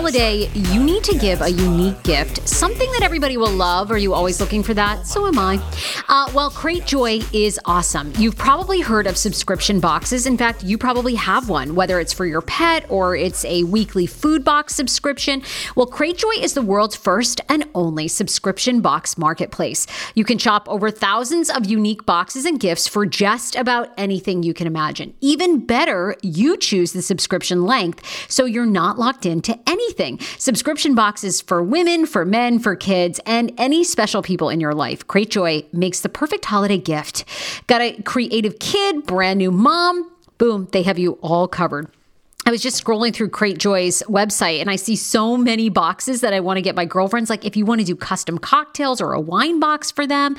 Holiday, you need to give a unique gift, something that everybody will love. Are you always looking for that? So am I. Uh, well, Cratejoy is awesome. You've probably heard of subscription boxes. In fact, you probably have one, whether it's for your pet or it's a weekly food box subscription. Well, Cratejoy is the world's first and only subscription box marketplace. You can shop over thousands of unique boxes and gifts for just about anything you can imagine. Even better, you choose the subscription length so you're not locked into to anything. Subscription boxes for women, for men, for kids, and any special people in your life. Cratejoy makes the perfect holiday gift. Got a creative kid, brand new mom? Boom, they have you all covered. I was just scrolling through Cratejoy's website and I see so many boxes that I want to get my girlfriends. Like, if you want to do custom cocktails or a wine box for them,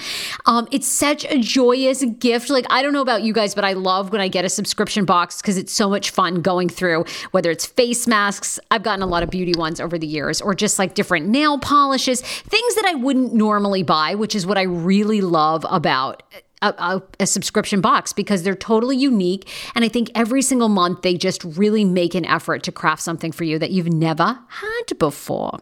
um, it's such a joyous gift. Like, I don't know about you guys, but I love when I get a subscription box because it's so much fun going through whether it's face masks. I've gotten a lot of beauty ones over the years, or just like different nail polishes, things that I wouldn't normally buy, which is what I really love about a, a, a, subscription box because they're totally unique. And I think every single month they just really make an effort to craft something for you that you've never had before.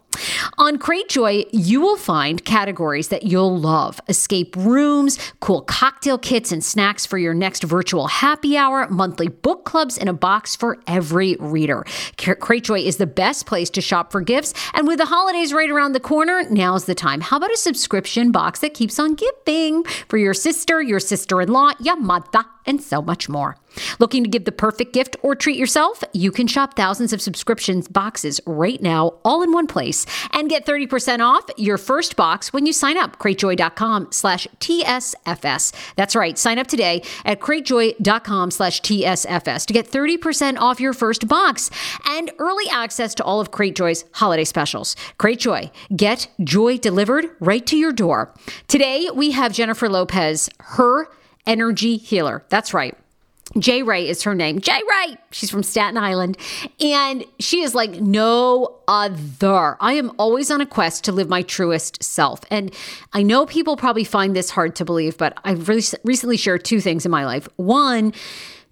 On Cratejoy, you will find categories that you'll love escape rooms, cool cocktail kits and snacks for your next virtual happy hour, monthly book clubs in a box for every reader. Cratejoy is the best place to shop for gifts. And with the holidays right around the corner, now's the time. How about a subscription box that keeps on giving for your sister, your sister in law, your mother, and so much more. Looking to give the perfect gift or treat yourself? You can shop thousands of subscriptions boxes right now, all in one place, and get 30% off your first box when you sign up. Cratejoy.com slash TSFS. That's right. Sign up today at cratejoy.com slash TSFS to get 30% off your first box and early access to all of Cratejoy's holiday specials. Cratejoy. Get joy delivered right to your door. Today, we have Jennifer Lopez, her energy healer. That's right. Jae Rae is her name. Jae Rae. She's from Staten Island. And she is like no other. I am always on a quest to live my truest self. And I know people probably find this hard to believe, but I've recently shared two things in my life. One,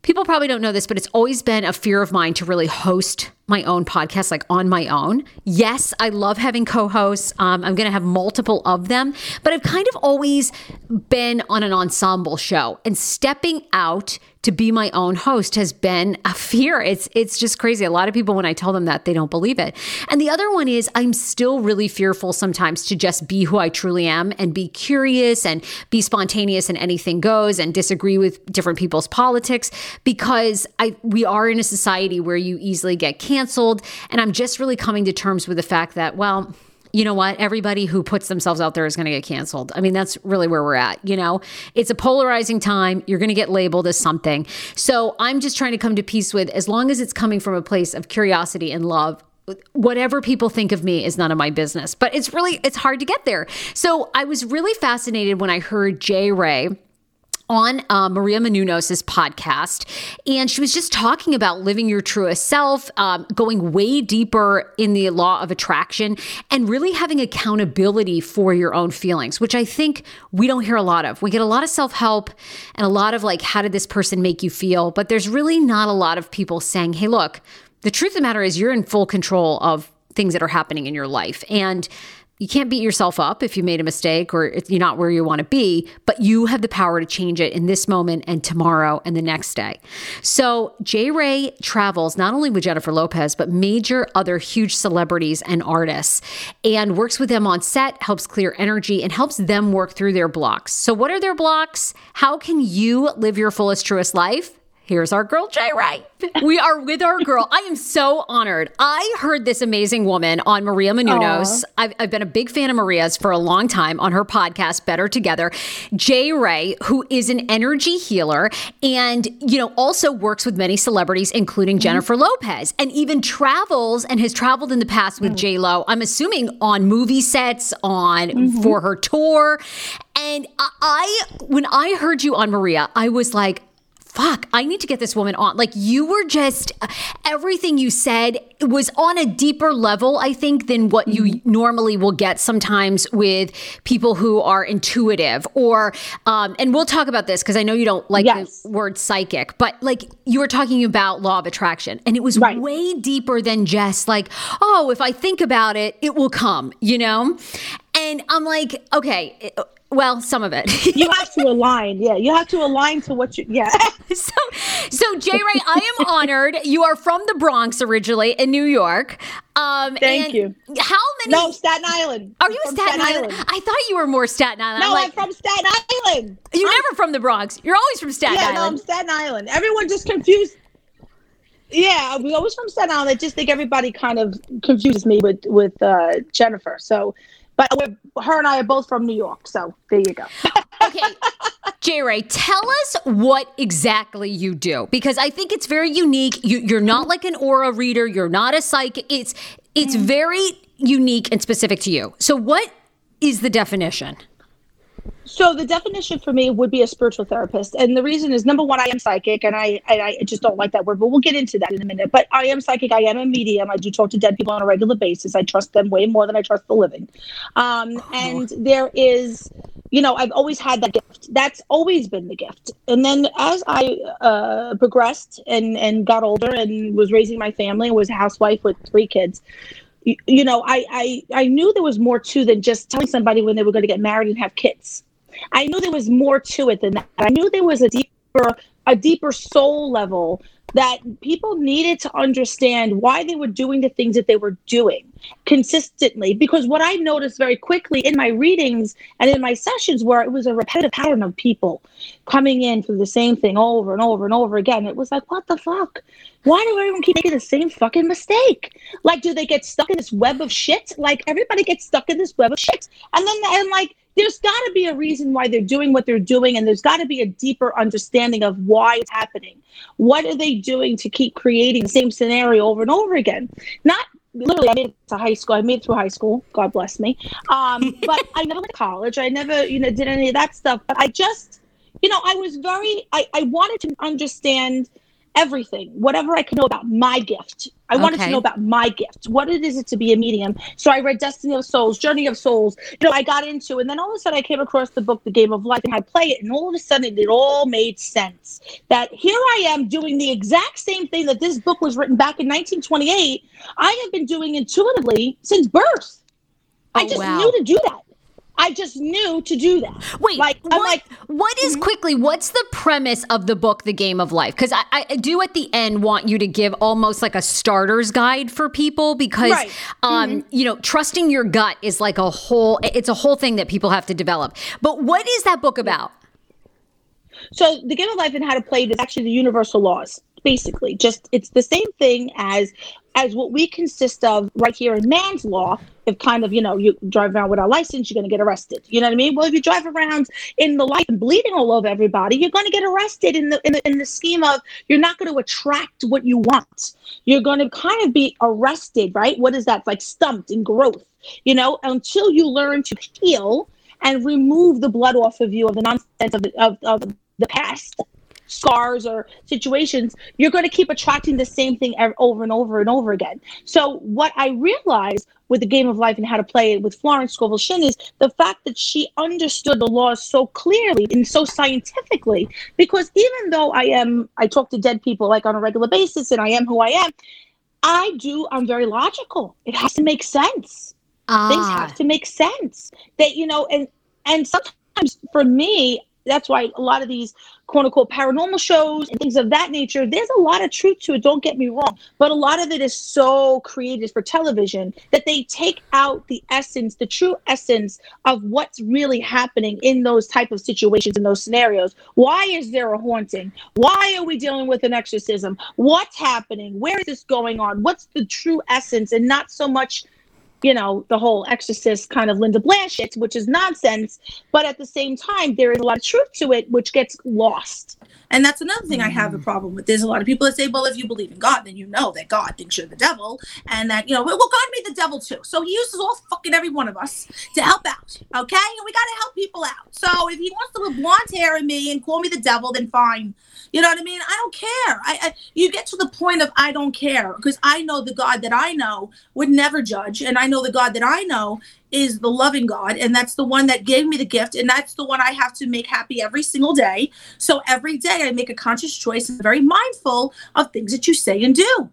people probably don't know this, but it's always been a fear of mine to really host my own podcast, like on my own. Yes, I love having co hosts. Um, I'm going to have multiple of them, but I've kind of always been on an ensemble show and stepping out to be my own host has been a fear. It's it's just crazy. A lot of people when I tell them that they don't believe it. And the other one is I'm still really fearful sometimes to just be who I truly am and be curious and be spontaneous and anything goes and disagree with different people's politics because I we are in a society where you easily get canceled canceled. And I'm just really coming to terms with the fact that, well, you know what? Everybody who puts themselves out there is going to get canceled. I mean, that's really where we're at. You know, it's a polarizing time. You're going to get labeled as something. So I'm just trying to come to peace with as long as it's coming from a place of curiosity and love, whatever people think of me is none of my business but it's really it's hard to get there so i was really fascinated when i heard Jae Rae on uh, Maria Menounos' podcast, and she was just talking about living your truest self, um, going way deeper in the law of attraction, and really having accountability for your own feelings, which I think we don't hear a lot of. We get a lot of self help and a lot of like, how did this person make you feel? But there's really not a lot of people saying, hey, look, the truth of the matter is you're in full control of things that are happening in your life. And you can't beat yourself up if you made a mistake or if you're not where you want to be, but you have the power to change it in this moment and tomorrow and the next day. So Jae Rae travels not only with Jennifer Lopez, but major other huge celebrities and artists and works with them on set, helps clear energy, and helps them work through their blocks. So, what are their blocks? How can you live your fullest, truest life? Here's our girl, Jae Rae. we are with our girl. I am so honored. I heard this amazing woman on Maria Menounos. I've, I've, been a big fan of Maria's for a long time on her podcast, Better Together. Jae Rae, who is an energy healer and, you know, also works with many celebrities, including mm-hmm. Jennifer Lopez, and even travels and has traveled in the past with mm-hmm. J Lo. I'm assuming on movie sets, on mm-hmm. for her tour. And I, when I heard you on Maria, I was like, fuck, I need to get this woman on. Like you were just everything you said was on a deeper level, I think, than what you mm-hmm. normally will get sometimes with people who are intuitive or um, and we'll talk about this because I know you don't like yes. the word psychic, but like you were talking about law of attraction and it was right. way deeper than just like, oh, if I think about it, it will come, you know? And I'm like, okay, well, some of it. you have to align. Yeah, you have to align to what you. Yeah. so, so Jae Rae, I am honored. You are from the Bronx originally in New York. Um, Thank you. How many? No, Staten Island. Are you Staten, Staten Island? Island? I thought you were more Staten Island. No, I'm, like, I'm from Staten Island. You're I'm, never from the Bronx. You're always from Staten yeah, Island. Yeah, no, I'm Staten Island. Everyone just confused. Yeah, we always from Staten Island. I just think everybody kind of confuses me with with uh, Jennifer. So but her and I are both from New York, so there you go. okay, Jae Rae, tell us what exactly you do because I think it's very unique. You, are not like an aura reader. You're not a psychic. It's it's mm. very unique and specific to you. So, what is the definition? So the definition for me would be a spiritual therapist, and the reason is number one, I am psychic, and I and I just don't like that word, but we'll get into that in a minute. But I am psychic. I am a medium. I do talk to dead people on a regular basis. I trust them way more than I trust the living. Um, and there is you know, I've always had that gift. That's always been the gift. And then as I uh, progressed and and got older and was raising my family, was a housewife with three kids. You, know, I, I I knew there was more to than just telling somebody when they were going to get married and have kids. I knew there was more to it than that. I knew there was a deeper a deeper soul level that people needed to understand why they were doing the things that they were doing consistently. Because what I noticed very quickly in my readings and in my sessions where it was a repetitive pattern of people coming in for the same thing over and over and over again. It was like, what the fuck? Why do everyone keep making the same fucking mistake? Like, do they get stuck in this web of shit? Like everybody gets stuck in this web of shit. And then and like there's got to be a reason why they're doing what they're doing and there's got to be a deeper understanding of why it's happening. What are they doing to keep creating the same scenario over and over again? Not literally i made it to high school i made it through high school god bless me. Um, but i never went to college i never you know did any of that stuff. But i just you know i was very i, I wanted to understand everything, whatever I could know about my gift. I okay. wanted to know about my gift, what it is it to be a medium. So I read Destiny of Souls, Journey of Souls. You know, I got into, and then all of a sudden I came across the book, The Game of Life, and I play it, and all of a sudden it all made sense. That here I am doing the exact same thing that this book was written back in 1928. I have been doing intuitively since birth. Oh, I just wow. knew to do that. I just knew to do that. Wait, like, what, like, what is, mm-hmm. quickly, what's the premise of the book, The Game of Life? Because I, I, do at the end want you to give almost like a starter's guide for people because, right. um, mm-hmm. you know, trusting your gut is like a whole, it's a whole thing that people have to develop. But what is that book about? So, The Game of Life and How to Play it is actually the universal laws basically just it's the same thing as as what we consist of right here in man's law if kind of you know you drive around without a license you're going to get arrested. You know what i mean? Well if you drive around in the light and bleeding all over everybody you're going to get arrested in the, in the in the scheme of you're not going to attract what you want. You're going to kind of be arrested right? What is that? Like stumped in growth you know until you learn to heal and remove the blood off of you of the nonsense of the, of, of the past scars or situations, you're going to keep attracting the same thing over and over and over again. So, what I realized with the game of life and how to play it with Florence Scovel Shinn is the fact that she understood the laws so clearly and so scientifically. Because even though I am, I talk to dead people like on a regular basis and I am who I am, I do, I'm very logical. It has to make sense. Ah. Things have to make sense. That, you know, and, and sometimes for me, that's why a lot of these quote unquote paranormal shows and things of that nature, there's a lot of truth to it. Don't get me wrong. But a lot of it is so created for television that they take out the essence, the true essence of what's really happening in those type of situations, in those scenarios. Why is there a haunting? Why are we dealing with an exorcism? What's happening? Where is this going on? What's the true essence? And not so much you know, the whole exorcist kind of Linda Blair shit, which is nonsense. But at the same time, there is a lot of truth to it, which gets lost. And that's another thing I have a mm. problem with. There's a lot of people that say, well, if you believe in God, then you know that God thinks you're the devil. And that, you know, well, God made the devil too. So he uses all fucking every one of us to help out. Okay. And we got to help people out. So if he wants to put blonde hair in me and call me the devil, then fine. You know what I mean? I don't care. I, I you get to the point of I don't care because I know the God that I know would never judge, and I know the God that I know is the loving God, and that's the one that gave me the gift, and that's the one I have to make happy every single day. So every day I make a conscious choice and very mindful of things that you say and do.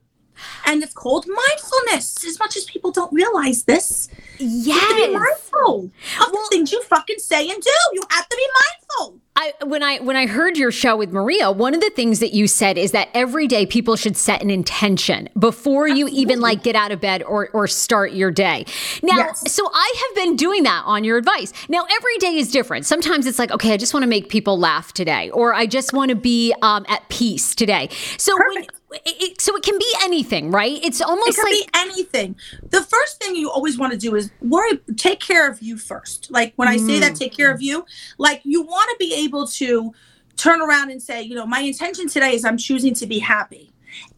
And it's called mindfulness. As much as people don't realize this, yes. you have to be mindful of well, the things you fucking say and do. You have to be mindful. I, when I when I heard your show with Maria, one of the things that you said is that every day people should set an intention before you even like get out of bed or or start your day. Now, yes. so I have been doing that on your advice. Now, every day is different. Sometimes it's like, okay, I just want to make people laugh today, or I just want to be um, at peace today. So Perfect. when it, so it can be anything, right? It's almost it like be anything. The first thing you always want to do is worry, take care of you first. Like when I say that, mm. take care of you. Like you want to be able to turn around and say, you know, my intention today is I'm choosing to be happy.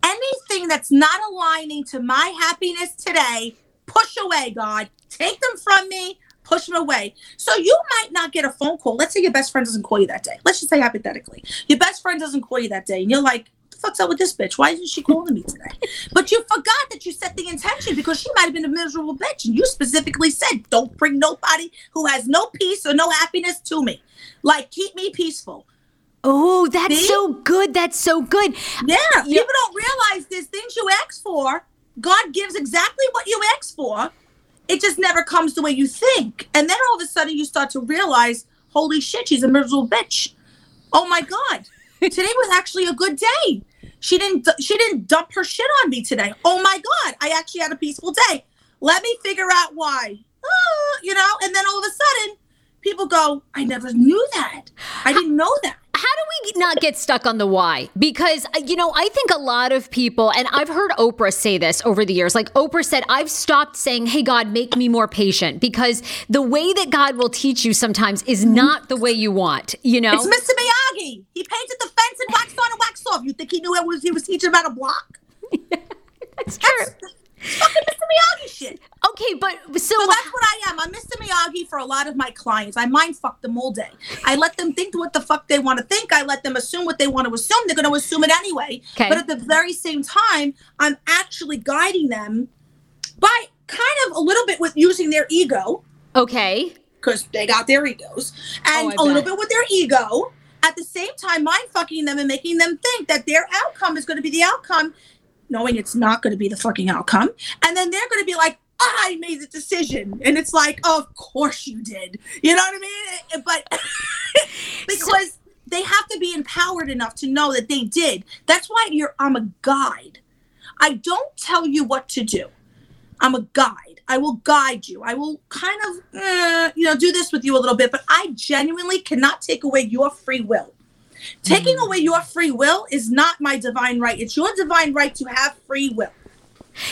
Anything that's not aligning to my happiness today, push away, God. Take them from me push them away. So you might not get a phone call. Let's say your best friend doesn't call you that day. Let's just say hypothetically, your best friend doesn't call you that day, and you're like, the fuck's up with this bitch? Why isn't she calling me today? But you forgot that you set the intention because she might have been a miserable bitch. And you specifically said, don't bring nobody who has no peace or no happiness to me. Like, keep me peaceful. Oh, that's See? so good. That's so good. Yeah, Yeah. people don't realize there's things you ask for. God gives exactly what you ask for. It just never comes the way you think. And then all of a sudden you start to realize, holy shit, she's a miserable bitch. Oh my God. Today was actually a good day. She didn't she didn't dump her shit on me today. Oh my God. I actually had a peaceful day. Let me figure out why. Ah, you know, and then all of a sudden people go, I never knew that. I didn't know that. How do we not get stuck on the why? Because, uh, you know, I think a lot of people, and I've heard Oprah say this over the years. Like Oprah said, I've stopped saying, Hey, God, make me more patient because the way that God will teach you sometimes is not the way you want, you know? It's Mr. Miyagi. He painted the fence and waxed on and waxed off. You think he knew it was he was teaching about a block? That's true. It's fucking Mr. Miyagi shit. Okay, but so, So that's what I am. I'm Mr. Miyagi for a lot of my clients. I mind fuck them all day. I let them think what the fuck they want to think. I let them assume what they want to assume. They're going to assume it anyway. Okay. But at the very same time, I'm actually guiding them by kind of a little bit with using their ego okay. because they got their egos, and Oh, a little bit with their ego. At the same time, mind fucking them and making them think that their outcome is going to be the outcome, knowing it's not going to be the fucking outcome. And then they're going to be like, I made the decision. And it's like, of course you did. You know what I mean? But because they have to be empowered enough to know that they did. That's why you're I'm a guide. I don't tell you what to do. I'm a guide. I will guide you. I will kind of, eh, you know, do this with you a little bit, but I genuinely cannot take away your free will. Taking mm-hmm. away your free will is not my divine right. It's your divine right to have free will.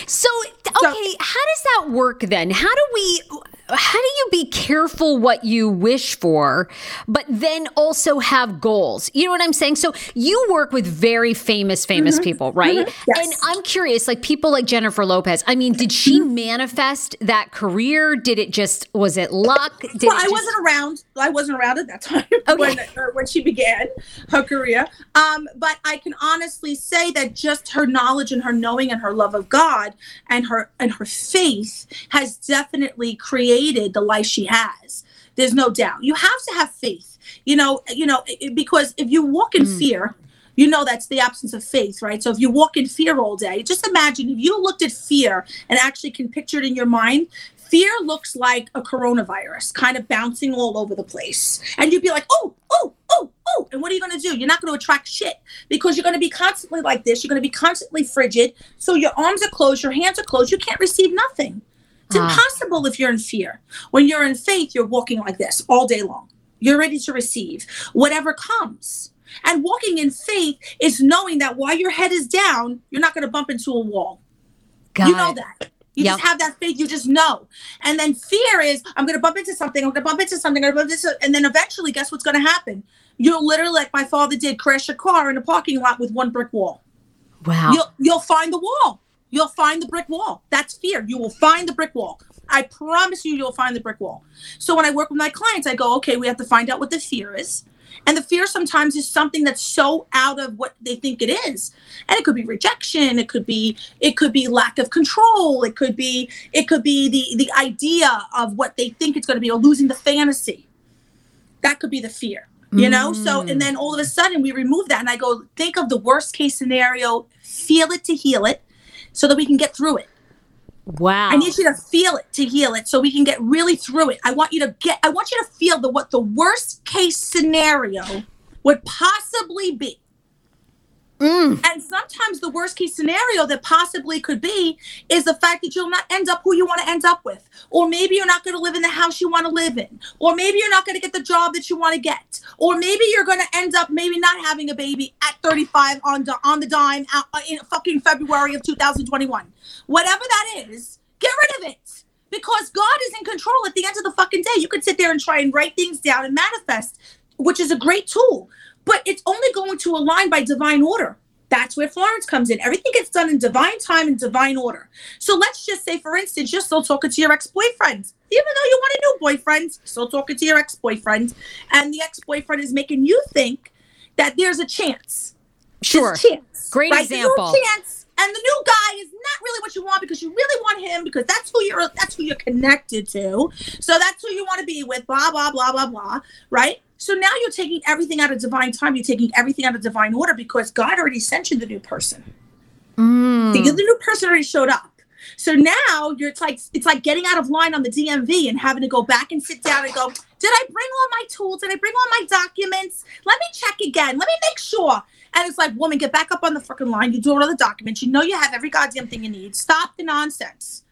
So, okay, how does that work then? How do we how do you be careful what you wish for, but then also have goals? You know what I'm saying? So, you work with very famous famous people, right? Mm-hmm. Yes. And I'm curious like people like Jennifer Lopez. I mean, did she Mm-hmm. manifest that career? Did it just was it luck? Did well, it I just- wasn't around. I wasn't around at that time Okay. when when she began her career. Um, but I can honestly say that just her knowledge and her knowing and her love of God and her and her faith has definitely created the life she has. There's no doubt. You have to have faith. You know. You know because if you walk in Mm. fear. You know that's the absence of faith, right? So if you walk in fear all day, just imagine if you looked at fear and actually can picture it in your mind, fear looks like a coronavirus kind of bouncing all over the place and you'd be like oh oh oh oh and what are you going to do you're not going to attract shit because you're going to be constantly like this you're going to be constantly frigid so your arms are closed your hands are closed you can't receive nothing it's Ah. impossible if you're in fear when you're in faith you're walking like this all day long you're ready to receive whatever comes and walking in faith is knowing that while your head is down you're not going to bump into a wall Got you know it. that. You Yep. just have that faith. You just know. And then fear is, I'm going to bump into something. I'm going to bump into something. I'm going to bump into, and then eventually, guess what's going to happen? You'll literally, like my father did, crash a car in a parking lot with one brick wall. Wow. You'll you'll find the wall. You'll find the brick wall. That's fear. You will find the brick wall. I promise you, you'll find the brick wall. So when I work with my clients, I go, okay, we have to find out what the fear is. And the fear sometimes is something that's so out of what they think it is. And it could be rejection, it could be it could be lack of control, it could be it could be the the idea of what they think it's going to be or losing the fantasy. That could be the fear. You know? So and then all of a sudden we remove that and I go think of the worst case scenario, feel it to heal it so that we can get through it. wow. I need you to feel it to heal it so we can get really through it. I want you to get I want you to feel the what the worst case scenario would possibly be. Mm. And sometimes the worst case scenario that possibly could be is the fact that you'll not end up who you want to end up with. Or maybe you're not going to live in the house you want to live in. Or maybe you're not going to get the job that you want to get. Or maybe you're going to end up maybe not having a baby at 35 on, on the dime uh, in fucking February of 2021. Whatever that is, get rid of it. Because God is in control at the end of the fucking day. You could sit there and try and write things down and manifest, which is a great tool but it's only going to align by divine order. That's where Florence comes in. Everything gets done in divine time and divine order. So let's just say, for instance, you're still talking to your ex boyfriend. Even though you want a new boyfriend, still talking to your ex boyfriend. And the ex boyfriend is making you think that there's a chance. Sure. A chance. Great right? There's a example. chance. And the new guy is not really what you want because you really want him because that's who you're that's who you're connected to. So that's who you want to be with, blah, blah, blah, blah, blah. Right? So now you're taking everything out of divine time, you're taking everything out of divine order because God already sent you the new person. Mm. The, the new person already showed up. So now you're it's like it's like getting out of line on the DMV and having to go back and sit down and go, did I bring all my tools? Did I bring all my documents? Let me check again. Let me make sure. And it's like, woman, get back up on the freaking line. You do all the documents. You know you have every goddamn thing you need. Stop the nonsense.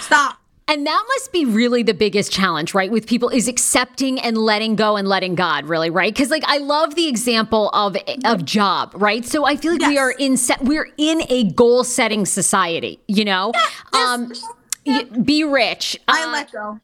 Stop. And that must be really the biggest challenge, right? With people is accepting and letting go and letting God, really, right? Because like I love the example of of job, right? So I feel like we are in set, we're in a goal setting society, you know. Um, y- be rich. I Uh, let go.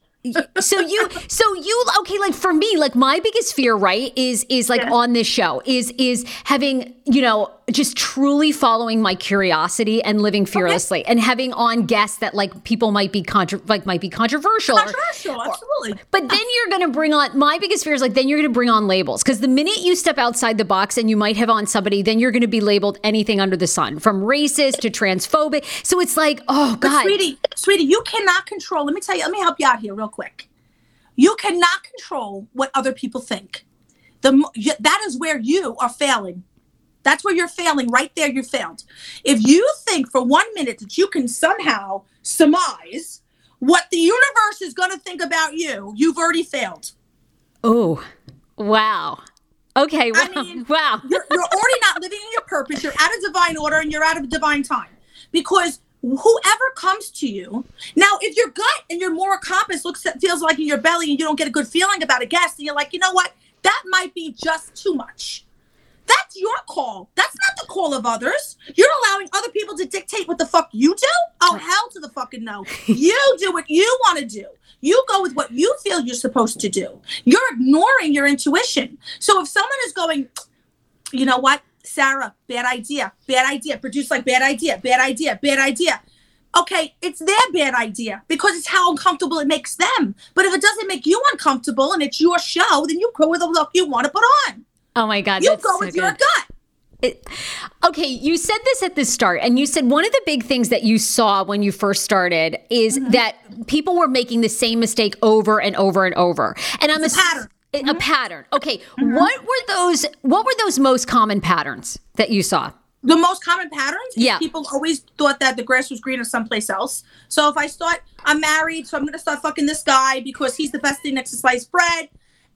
so you so you okay like for me like my biggest fear right is is like Yeah. on this show is is having you know just truly following my curiosity and living fearlessly and having on guests that like people might be contra- like might be controversial or- Controversial, absolutely. but then you're going to bring on my biggest fear is like then you're going to bring on labels because the minute you step outside the box and you might have on somebody then you're going to be labeled anything under the sun from racist to transphobic so it's like oh But god sweetie, sweetie, you cannot control. Let me tell you. Let me help you out here, real quick. You cannot control what other people think. The that is where you are failing. That's where you're failing. Right there, you failed. If you think for one minute that you can somehow surmise what the universe is going to think about you, you've already failed. oh wow okay wow, I mean, wow you're, you're already not living in your purpose. You're out of divine order and you're out of divine time. Because whoever comes to you, now if your gut and your moral compass looks feels like in your belly and you don't get a good feeling about a guest, and you're like, you know what, that might be just too much. That's your call. That's not the call of others. You're allowing other people to dictate what the fuck you do? Oh, hell to the fucking no. You do what you want to do. You go with what you feel you're supposed to do. You're ignoring your intuition. So if someone is going, you know what, Sarah, bad idea, bad idea, produce like bad idea, bad idea, bad idea. Okay, it's their bad idea because it's how uncomfortable it makes them. But if it doesn't make you uncomfortable and it's your show, then you go with the look you want to put on. Oh my god You go so with your gut. It- okay, you said this at the start, and you said one of the big things that you saw when you first started is Mm-hmm. that people were making the same mistake over and over and over. And I'm It's a pattern. Mm-hmm. A pattern. Okay, what were those? What were those most common patterns that you saw? The most common patterns Yeah. people always thought that the grass was greener someplace else. So if I start, I'm married, so I'm going to start fucking this guy because he's the best thing next to sliced bread.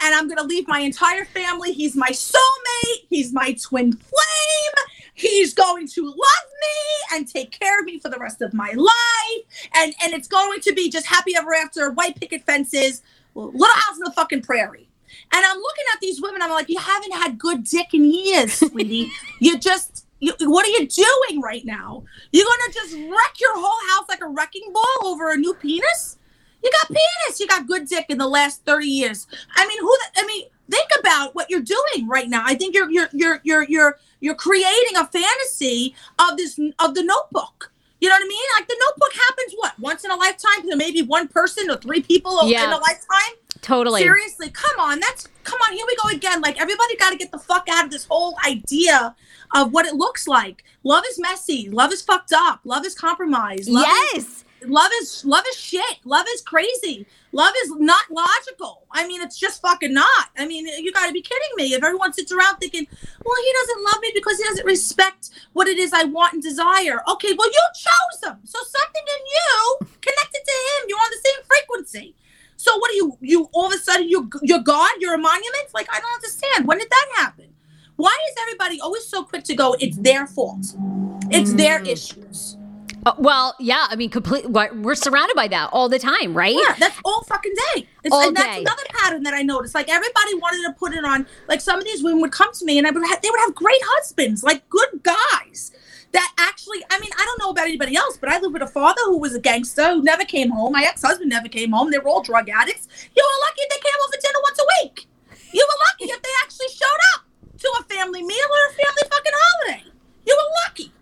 And I'm going to leave my entire family. He's my soulmate. He's my twin flame. He's going to love me and take care of me for the rest of my life. And, and it's going to be just happy ever after, white picket fences, little house in the fucking prairie. And I'm looking at these women. I'm like, you haven't had good dick in years, sweetie. you just, you, what are you doing right now? You're gonna just wreck your whole house like a wrecking ball over a new penis? You got penis. You got good dick in the last 30 years. I mean, who? The, I mean, think about what you're doing right now. I think you're you're you're you're you're you're creating a fantasy of this of the Notebook. You know what I mean? Like the Notebook happens what once in a lifetime to maybe one person or three people Yeah. in a lifetime. Totally. Seriously, come on. That's come on. Here we go again. Like everybody got to get the fuck out of this whole idea of what it looks like. Love is messy. Love is fucked up. Love is compromised. Love yes. Is, love is love is shit. Love is crazy. Love is not logical. I mean, it's just fucking not. I mean, you got to be kidding me. If everyone sits around thinking, "Well, he doesn't love me because he doesn't respect what it is I want and desire." Okay, well, you chose him, so something in you connected to him. You're on the same frequency. So what are you? You all of a sudden you you're God? You're a monument? Like I don't understand. When did that happen? Why is everybody always so quick to go? It's their fault. It's their Mm. issues. Uh, well, yeah. I mean, complete. We're surrounded by that all the time, right? Yeah, that's all fucking day. It's, All and that's day. another pattern that I noticed. Like everybody wanted to put it on. Like some of these women would come to me, and I would have, they would have great husbands, like good guys. That actually, I mean, I don't know about anybody else, but I lived with a father who was a gangster who never came home. My ex-husband never came home. They were all drug addicts. You were lucky if they came over for dinner once a week. You were lucky if they actually showed up to a family meal or a family fucking holiday. You were lucky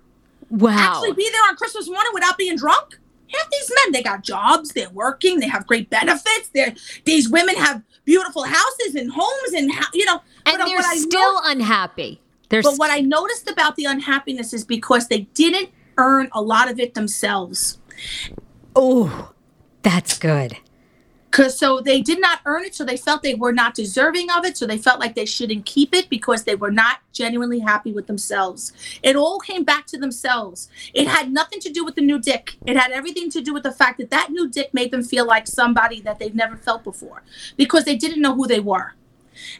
Wow. actually be there on Christmas morning without being drunk. Half these men, they got jobs, they're working, they have great benefits. They're these women have beautiful houses and homes and you know. and but they're still know- unhappy. There's But what I noticed about the unhappiness is because they didn't earn a lot of it themselves. oh, that's good. Cause so they did not earn it, so they felt they were not deserving of it, so they felt like they shouldn't keep it because they were not genuinely happy with themselves. It all came back to themselves. It had nothing to do with the new dick. It had everything to do with the fact that that new dick made them feel like somebody that they've never felt before because they didn't know who they were.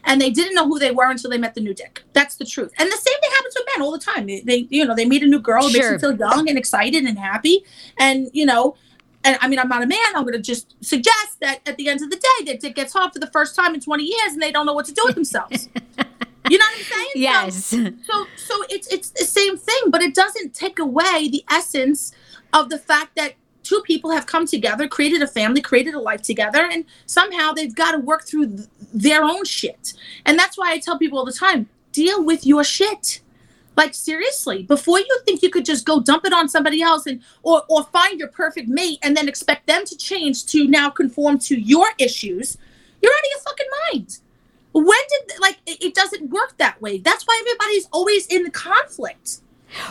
And they didn't know who they were until they met the new dick. That's the truth. And the same thing happens with men all the time. They, they you know, they meet a new girl, Sure. makes them feel young and excited and happy. And, you know, and I mean, I'm not a man. I'm going to just suggest that at the end of the day, that dick gets hard for the first time in 20 years and they don't know what to do with themselves. you know what I'm saying? So- Yes. so so it's it's the same thing but it doesn't take away the essence of the fact that two people have come together created a family created a life together and somehow they've got to work through th- their own shit and that's why i tell people all the time deal with your shit like seriously before you think you could just go dump it on somebody else and or or find your perfect mate and then expect them to change to now conform to your issues you're out of your fucking mind. When did like it, it doesn't work that way. That's why everybody's always in the conflict.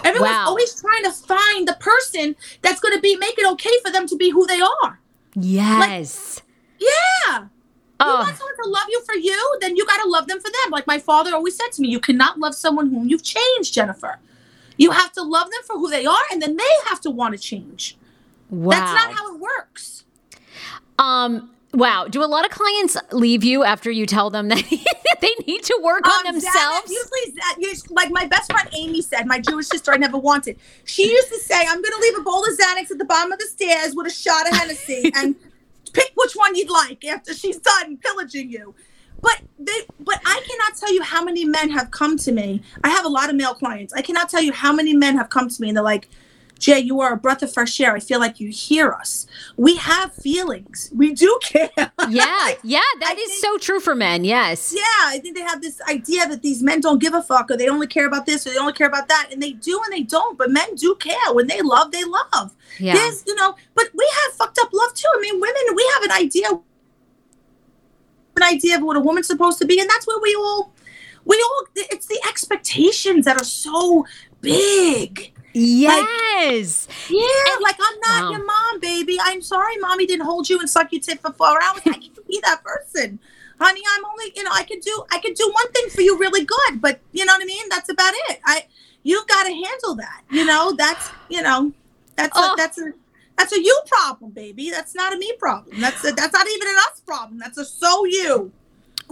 Everyone's Wow. always trying to find the person that's going to be make it okay for them to be who they are. Yes. yeah you oh, want someone to love you for you then you got to love them for them like my father always said to me you cannot love someone whom you've changed jennifer you have to love them for who they are and then they have to want to change wow. that's not how it works um. Wow. Do a lot of clients leave you after you tell them that they need to work on Um, themselves? Xanax, usually, that, us- like my best friend Amy said, my Jewish sister I never wanted. She used to say, "I'm going to leave a bowl of Xanax at the bottom of the stairs with a shot of Hennessy, and pick which one you'd like after she's done pillaging you." But they, but I cannot tell you how many men have come to me. I have a lot of male clients. I cannot tell you how many men have come to me and they're like, Jay, you are a breath of fresh air. I feel like you hear us. We have feelings. We do care. yeah. Yeah. That I is think- so true for men. Yes. Yeah, I think they have this idea that these men don't give a fuck or they only care about this or they only care about that. And they do and they don't. But men do care. When they love, they love. Yeah. There's, you know, but we have fucked up love too. I mean, women, we have an idea an idea of what a woman's supposed to be, and that's where we all we all it's the expectations that are so big. Yes. Yeah, like I'm not Wow. your mom, baby. I'm sorry, mommy didn't hold you and suck your tit for four hours. I can't be that person, honey. I'm only, you know, I could do, I could do one thing for you really good, but you know what I mean. That's about it. I, you've got to handle that. You know, that's, you know, that's Oh. a, that's a, that's a you problem, baby. That's not a me problem. That's a, that's not even an us problem. That's a so you.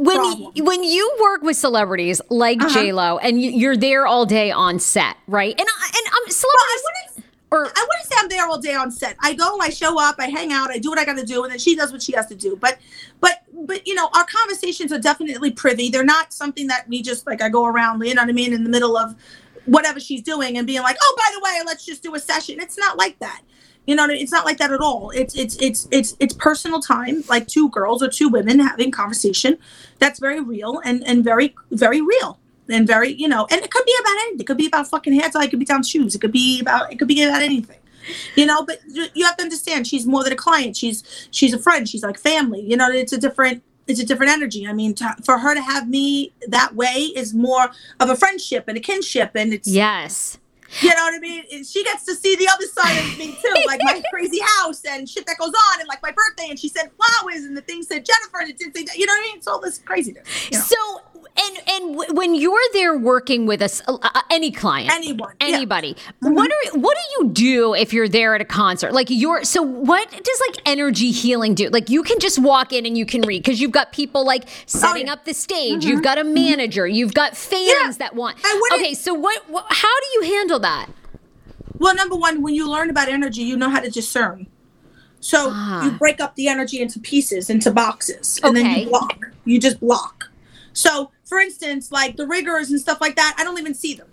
When problem. y- when you work with celebrities like Uh-huh. J Lo and you, you're there all day on set, right? And I- and um, Well, I celebrities wouldn't. or I wouldn't say I'm there all day on set. I go, I show up, I hang out, I do what I got to do, and then she does what she has to do. But, but, but you know, our conversations are definitely privy. They're not something that we just like. I go around, you know what I mean, in the middle of whatever she's doing and being like, oh, by the way, let's just do a session. It's not like that. You know, it's not like that at all. It's it's it's it's it's personal time, like two girls or two women having conversation. That's very real and and very very real and very you know. And it could be about anything. It could be about fucking hair tie. It could be down shoes. It could be about it could be about anything. You know, but you you have to understand she's more than a client. She's she's a friend. She's like family. You know, it's a different it's a different energy. I mean, to, for her to have me that way is more of a friendship and a kinship, and it's yes, you know what I mean? And she gets to see the other side of me too, like my crazy house and shit that goes on, and like my birthday, and she sent flowers, and the thing said Jennifer, and it didn't say, you know what I mean? It's all this craziness. You know? So and and w- when you're there working with us, uh, any client, Anyone, yeah. Mm-hmm. anybody, what are what do you do if you're there at a concert? Like you're so what does like energy healing do? Like you can just walk in and you can read because you've got people like setting yeah. up the stage. You've got a manager. You've got fans Yeah. that want. Okay, so what, what? How do you handle that? Well, number one, when you learn about energy, you know how to discern. So Ah. you break up the energy into pieces, into boxes, and then you block. You just block. So, for instance, like the riggers and stuff like that, I don't even see them.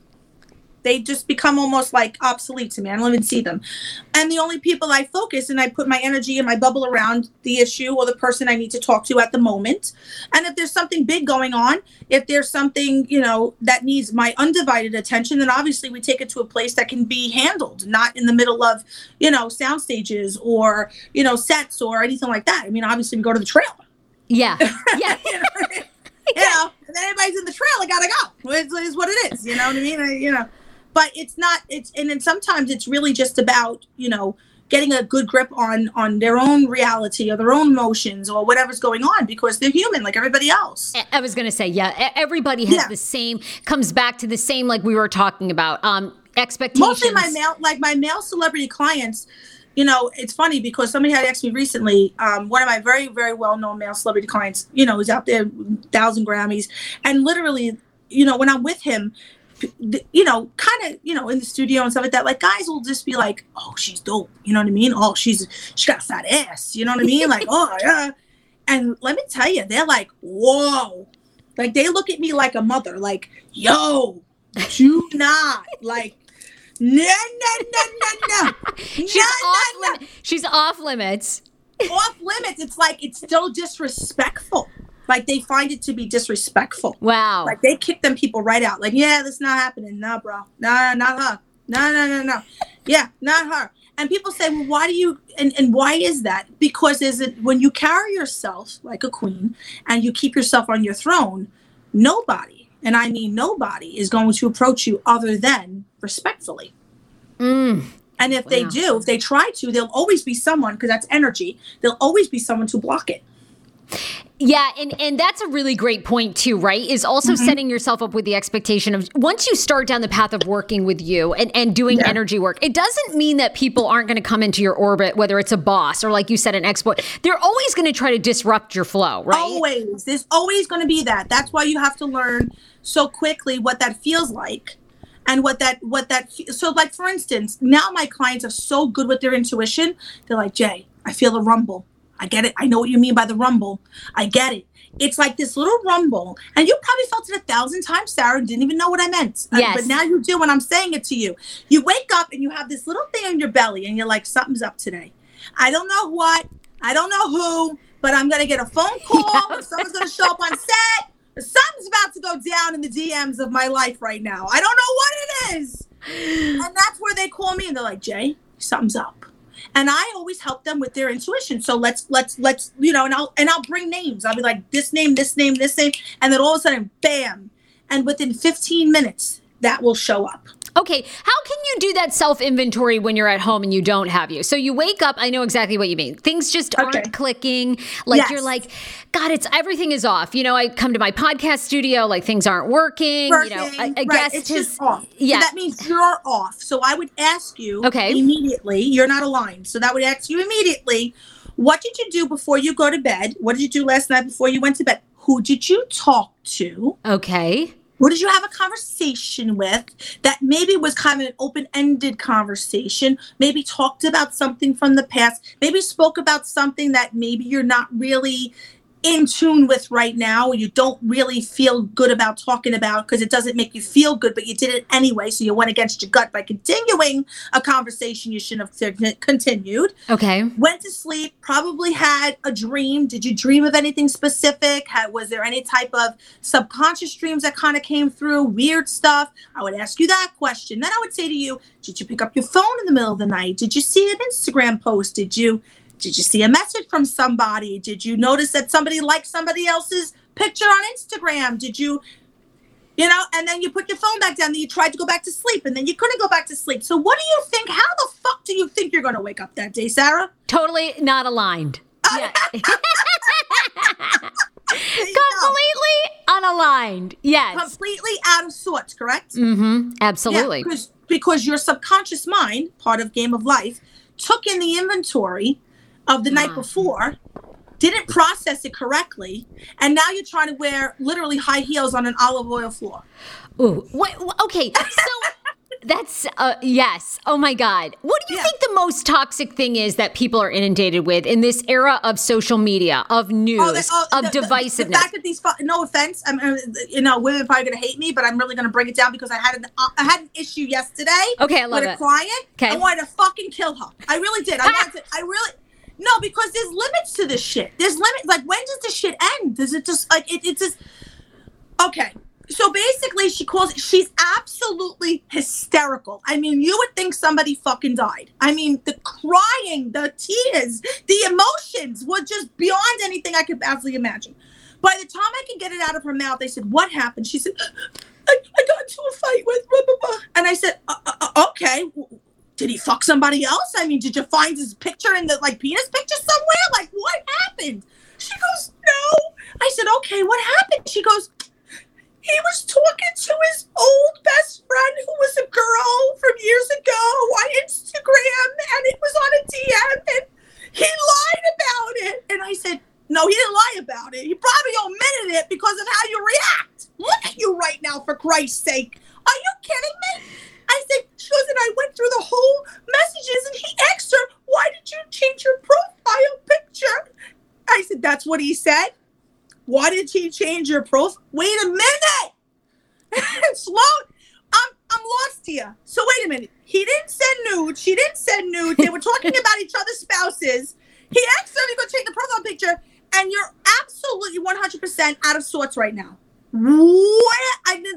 They just become almost like obsolete to me. I don't even see them. And the only people I focus and I put my energy and my bubble around the issue or the person I need to talk to at the moment. And if there's something big going on, if there's something, you know, that needs my undivided attention, then obviously we take it to a place that can be handled, not in the middle of, you know, sound stages or, you know, sets or anything like that. I mean, obviously we go to the trailer. Yeah, yeah. you know, you know, and anybody's in the trail, I gotta go. It's, it's what it is. You know what I mean? I, you know, but it's not. It's and then sometimes it's really just about you know getting a good grip on on their own reality or their own emotions or whatever's going on because they're human like everybody else. I was going to say, yeah, everybody has Yeah. the same, comes back to the same, like we were talking about. Um, expectations. mostly my male like my male celebrity clients you know it's funny because somebody had asked me recently um, one of my very very well known male celebrity clients you know is out there thousand grammys. And literally you know when i'm with him you know kind of you know in the studio and stuff like that like guys will just be like oh she's dope. You know what i mean? Oh she's she got a fat ass. You know what i mean? Like oh yeah. And let me tell you they're like whoa. Like they look at me like a mother like yo do not. Like no, no, no, no, no. She's no, off. no, Lim- she's off limits. Off limits. It's like it's still disrespectful. Like they find it to be disrespectful. Wow. Like they kick them people right out. Like, yeah, that's not happening. Nah, bro. Nah, not her. No, no, no, no. Yeah, not her. And people say, well, why do you and, and why is that? Because is it when you carry yourself like a queen and you keep yourself on your throne, nobody, and I mean nobody, is going to approach you other than respectfully. Mm. And if they do, if they try to, there'll always be someone because that's energy. There'll always be someone to block it. Yeah, and and that's a really great point too, right? Is also Mm-hmm. setting yourself up with the expectation of once you start down the path of working with you and and doing Yeah. energy work, it doesn't mean that people aren't going to come into your orbit, whether it's a boss or like you said, an exploit. They're always going to try to disrupt your flow, right? Always. There's always going to be that. That's why you have to learn so quickly what that feels like and what that what that so like for instance, now my clients are so good with their intuition. They're like, "Jae, I feel a rumble. I get it. I know what you mean by the rumble. I get it." It's like this little rumble, and you probably felt it a thousand times, Sarah, and didn't even know what I meant. Yes. But now you do when I'm saying it to you. You wake up and you have this little thing in your belly, and you're like, something's up today. I don't know what, I don't know who, but I'm gonna get a phone call, or someone's gonna show up on set. Something's about to go down in the DMs of my life right now. I don't know what it is. And that's where they call me and they're like, Jae, something's up. And I always help them with their intuition. So let's let's let's you know, and I'll and I'll bring names. I'll be like this name, this name, this name, and then all of a sudden, bam! And within 15 minutes, that will show up. Okay, how can you do that self inventory when you're at home and you don't have you? So you wake up, I know exactly what you mean. Things just Okay. aren't clicking. Like Yes. you're like, God, it's everything is off. You know, I come to my podcast studio, like things aren't working. You know, a, a right. guest it's has, just off. yeah. So that means you're off. So I would ask you Okay. immediately, you're not aligned. So that would ask you immediately, what did you do before you go to bed? What did you do last night before you went to bed? Who did you talk to? Okay. Who did you have a conversation with that maybe was kind of an open ended conversation? Maybe talked about something from the past, maybe spoke about something that maybe you're not really in tune with right now, you don't really feel good about talking about because it doesn't make you feel good, but you did it anyway. So you went against your gut by continuing a conversation you shouldn't have continued. Okay. went to sleep probably had a dream. Did you dream of anything specific? Had, was there any type of subconscious dreams that kind of came through? Weird stuff? I would ask you that question. Then i would say to you did you pick up your phone in the middle of the night? Did you see an instagram post? Did you did you see a message from somebody did you notice that somebody liked somebody else's picture on instagram did you you know, and then you put your phone back down, then you tried to go back to sleep, and then you couldn't go back to sleep. So, what do you think? How the fuck do you think you're going to wake up that day, Sarah? Totally not aligned. Yeah. There you go. Completely unaligned. Yes. completely out of sorts, correct? Mm-hmm. Absolutely. Yeah, because, because your subconscious mind, part of game of life, took in the inventory of the night Ah. before, didn't process it correctly, and now you're trying to wear literally high heels on an olive oil floor. Ooh. What, okay. So that's uh yes. Oh my god. What do you Yeah. think the most toxic thing is that people are inundated with in this era of social media, of news, the- oh, of the- the- divisiveness? The, fact that these, no offense, I'm, uh, you know, women are probably going to hate me, but I'm really going to bring it down because I had an, uh, I had an issue yesterday. Okay, I love with a it. client. Okay. I wanted to fucking kill her. I really did. I wanted to. I really. No, because there's limits to this shit. There's limits. Like, when does this shit end? Does it just like it? It's just okay. So basically, she calls. She's absolutely hysterical. I mean, you would think somebody fucking died. I mean, the crying, the tears, the emotions were just beyond anything I could possibly imagine. By the time I could get it out of her mouth, I said, "What happened?" She said, "I, I got into a fight with blah, blah, blah." And I said, uh, uh, uh, "Okay, did he fuck somebody else? I mean, did you find his picture in the like penis picture somewhere? Like, what happened?" She goes, "No." I said, "Okay, what happened?" She goes, "He was talking to his old best friend who was a girl from years ago on Instagram, and it was on a DM, and he lied about it." And I said. No, he didn't lie about it. He probably omitted it because of how you react. Look at you right now, for Christ's sake. Are you kidding me? I said, she goes, and I went through the whole messages and he asked her, why did you change your profile picture? I said, that's what he said. Why did he change your profile? Wait a minute. Slow. I'm I'm lost here. So wait a minute. He didn't send nudes. She didn't send nudes. They were talking about each other's spouses. He asked her to go change the profile picture, and you're absolutely 100% out of sorts right now. What?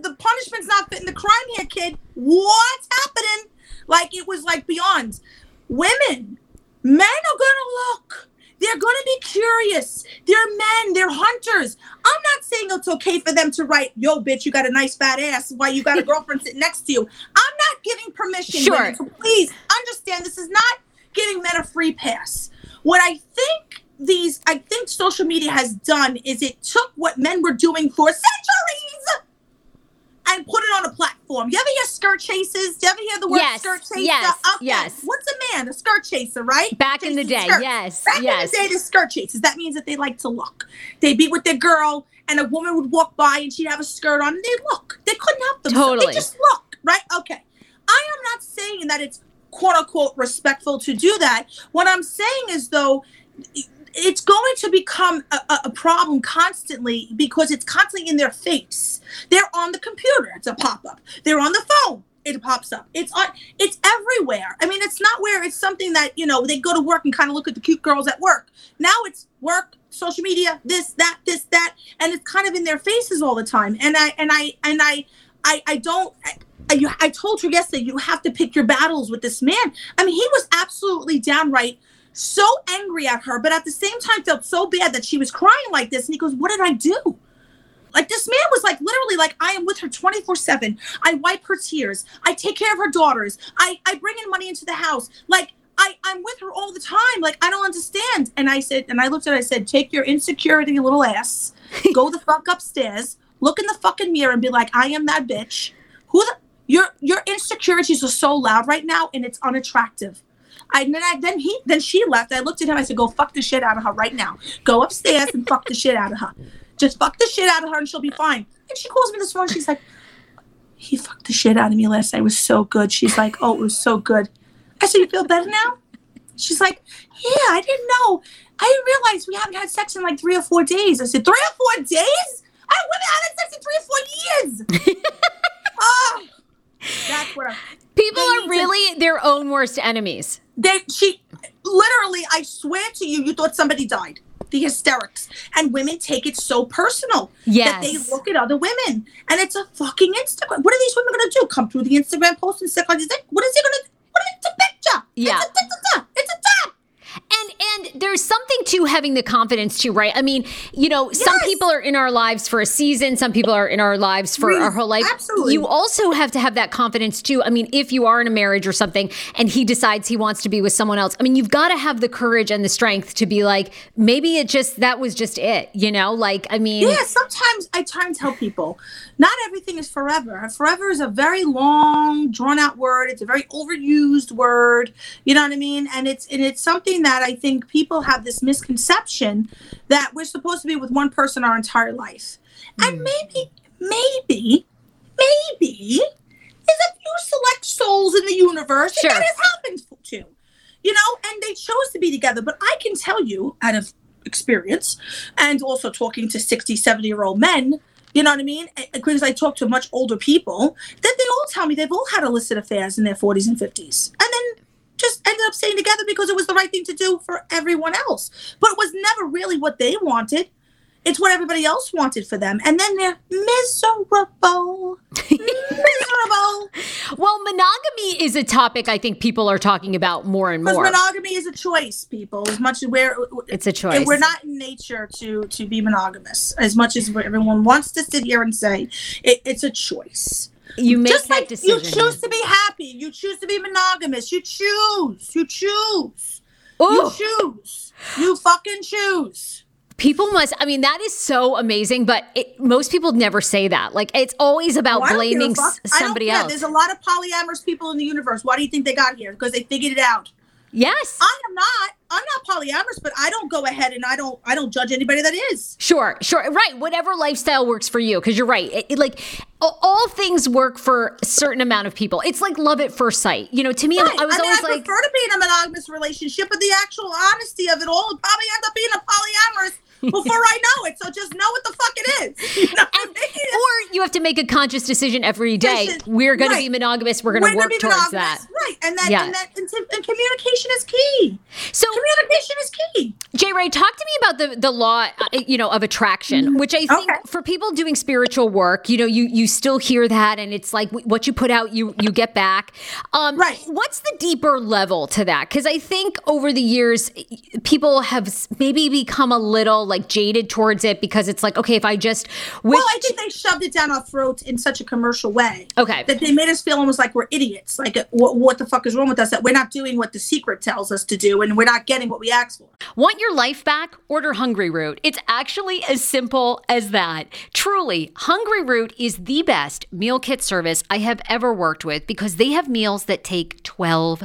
The punishment's not fitting the crime here, kid. What's happening? Like it was like beyond. Women, men are gonna look. They're gonna be curious. They're men. They're hunters. I'm not saying it's okay for them to write, "Yo, bitch, you got a nice fat ass." Why you got a girlfriend sitting next to you? I'm not giving permission. Sure. women, so please understand. This is not giving men a free pass. What I think these, I think social media has done is it took what men were doing for centuries and put it on a platform. You ever hear skirt chases? Do you ever hear the word Yes, skirt chaser? yes, Okay. yes. What's a man? A skirt chaser, right? Back in the day, skirts. yes, Back yes. in the day, the skirt chases. That means that they like to look. They be with their girl, and a woman would walk by, and she'd have a skirt on, and they'd look. They couldn't help themselves. Totally. They just look, right? Okay. I am not saying that it's quote unquote respectful to do that. What I'm saying is, though, it's going to become a, a- problem constantly because it's constantly in their face. They're on the computer, it's a pop up. They're on the phone, it pops up. It's on, it's everywhere. I mean, it's not where it's something that you know they go to work and kind of look at the cute girls at work. Now it's work, social media, this, that, this, that, and it's kind of in their faces all the time. And I, and I, and I, I, I don't. I, I told her yesterday you have to pick your battles with this man. I mean, he was absolutely downright so angry at her, but at the same time felt so bad that she was crying like this. And he goes, What did I do? Like this man was like literally like I am with her 24-7. I wipe her tears. I take care of her daughters. I, I bring in money into the house. Like I, I'm with her all the time. Like I don't understand. And I said, and I looked at her, I said, take your insecurity little ass, go the fuck upstairs, look in the fucking mirror and be like, I am that bitch. Who the your your insecurities are so loud right now and it's unattractive. I and then I then he then she left. I looked at him. I said, "Go fuck the shit out of her right now. Go upstairs and fuck the shit out of her. Just fuck the shit out of her, and she'll be fine." And she calls me this morning. She's like, "He fucked the shit out of me last night. It was so good." She's like, "Oh, it was so good." I said, "You feel better now?" She's like, "Yeah, I didn't know. I didn't realize we haven't had sex in like three or four days." I said, three or four days? I haven't had sex in three or four years." oh, that's what I'm. People are need to- really their own worst enemies. They she literally i swear to you you thought somebody died. The hysterics. And women take it so personal that they look at other women. And it's a fucking instagram. What are these women gonna do? Come through the instagram post and stick on his dick? What is he gonna what is it's a picture. Yeah. it's a, it's a, it's a and there's something to having the confidence too, right? I mean, you know, some people are in our lives for a season, some people are in our lives for Agreed. our whole life. Absolutely. You also have to have that confidence too. I mean, if you are in a marriage or something and he decides he wants to be with someone else, I mean, you've got to have the courage and the strength to be like, maybe it just that was just it, you know? Like, I mean, yeah sometimes i try and tell people not everything is forever forever is a very long drawn out word it's a very overused word you know what i mean and it's and it's something that i think people have this misconception that we're supposed to be with one person our entire life. And hmm. maybe maybe maybe there's a few select souls in the universe Sure. that that has happened to you know and they chose to be together. But i can tell you out of experience and also talking to 60 70 year old men you know what i mean? Because i talk to much older people that they all tell me they've all had illicit affairs in their 40s and 50s and then just ended up staying together because it was the right thing to do for everyone else but it was never really what they wanted It's what everybody else wanted for them. And then they're miserable. miserable. Well, monogamy is a topic I think people are talking about more and more. monogamy is a choice, people. As much as we're It's a choice. we're not in nature to to be monogamous. As much as everyone wants to sit here and say it, it's a choice. You make Just that like decision. you choose to be happy, you choose to be monogamous. You choose. You choose. Ooh. You choose. You fucking choose. People must, I mean, that is so amazing, but it, most people never say that. Like, it's always about Oh, I don't give a blaming fuck. s- I don't somebody else. There's a lot of polyamorous people in the universe. Why do you think they got here? Because they figured it out. Yes. I am not. I'm not polyamorous, but I don't go ahead and I don't. I don't judge anybody that is. Sure, sure. Right. Whatever lifestyle works for you. Because you're right. It, it, like, all, things work for a certain amount of people. It's like love at first sight. You know, to me, Right. I was I mean, always I like, prefer to be in a monogamous relationship, but the actual honesty of it all would probably end up being a polyamorous before I know it. So just know what the fuck it is. You know what I mean? or you have to make a conscious decision every day. Decision. We're going to be monogamous. We're going to gonna work towards that. Right. And that, Yeah. and that, and, and communication is key. So, Communication is key. Jae Rae, talk to me about the the law, uh, you know, of attraction, which I think. Okay. for people doing spiritual work, you know, you you still hear that, and it's like what you put out, you you get back. Um, Right. What's the deeper level to that? Because I think over the years, people have maybe become a little like jaded towards it because it's like, okay, if I just wish. Well, I think they shoved it down our throats in such a commercial way. Okay. That they made us feel almost like we're idiots. Like, uh, what, what the fuck is wrong with us? That we're not doing what the secret tells us to do and we're not getting what we asked for. Want your life back? Order Hungryroot. It's actually as simple as that. Truly, Hungryroot is the best meal kit service I have ever worked with because they have meals that take 12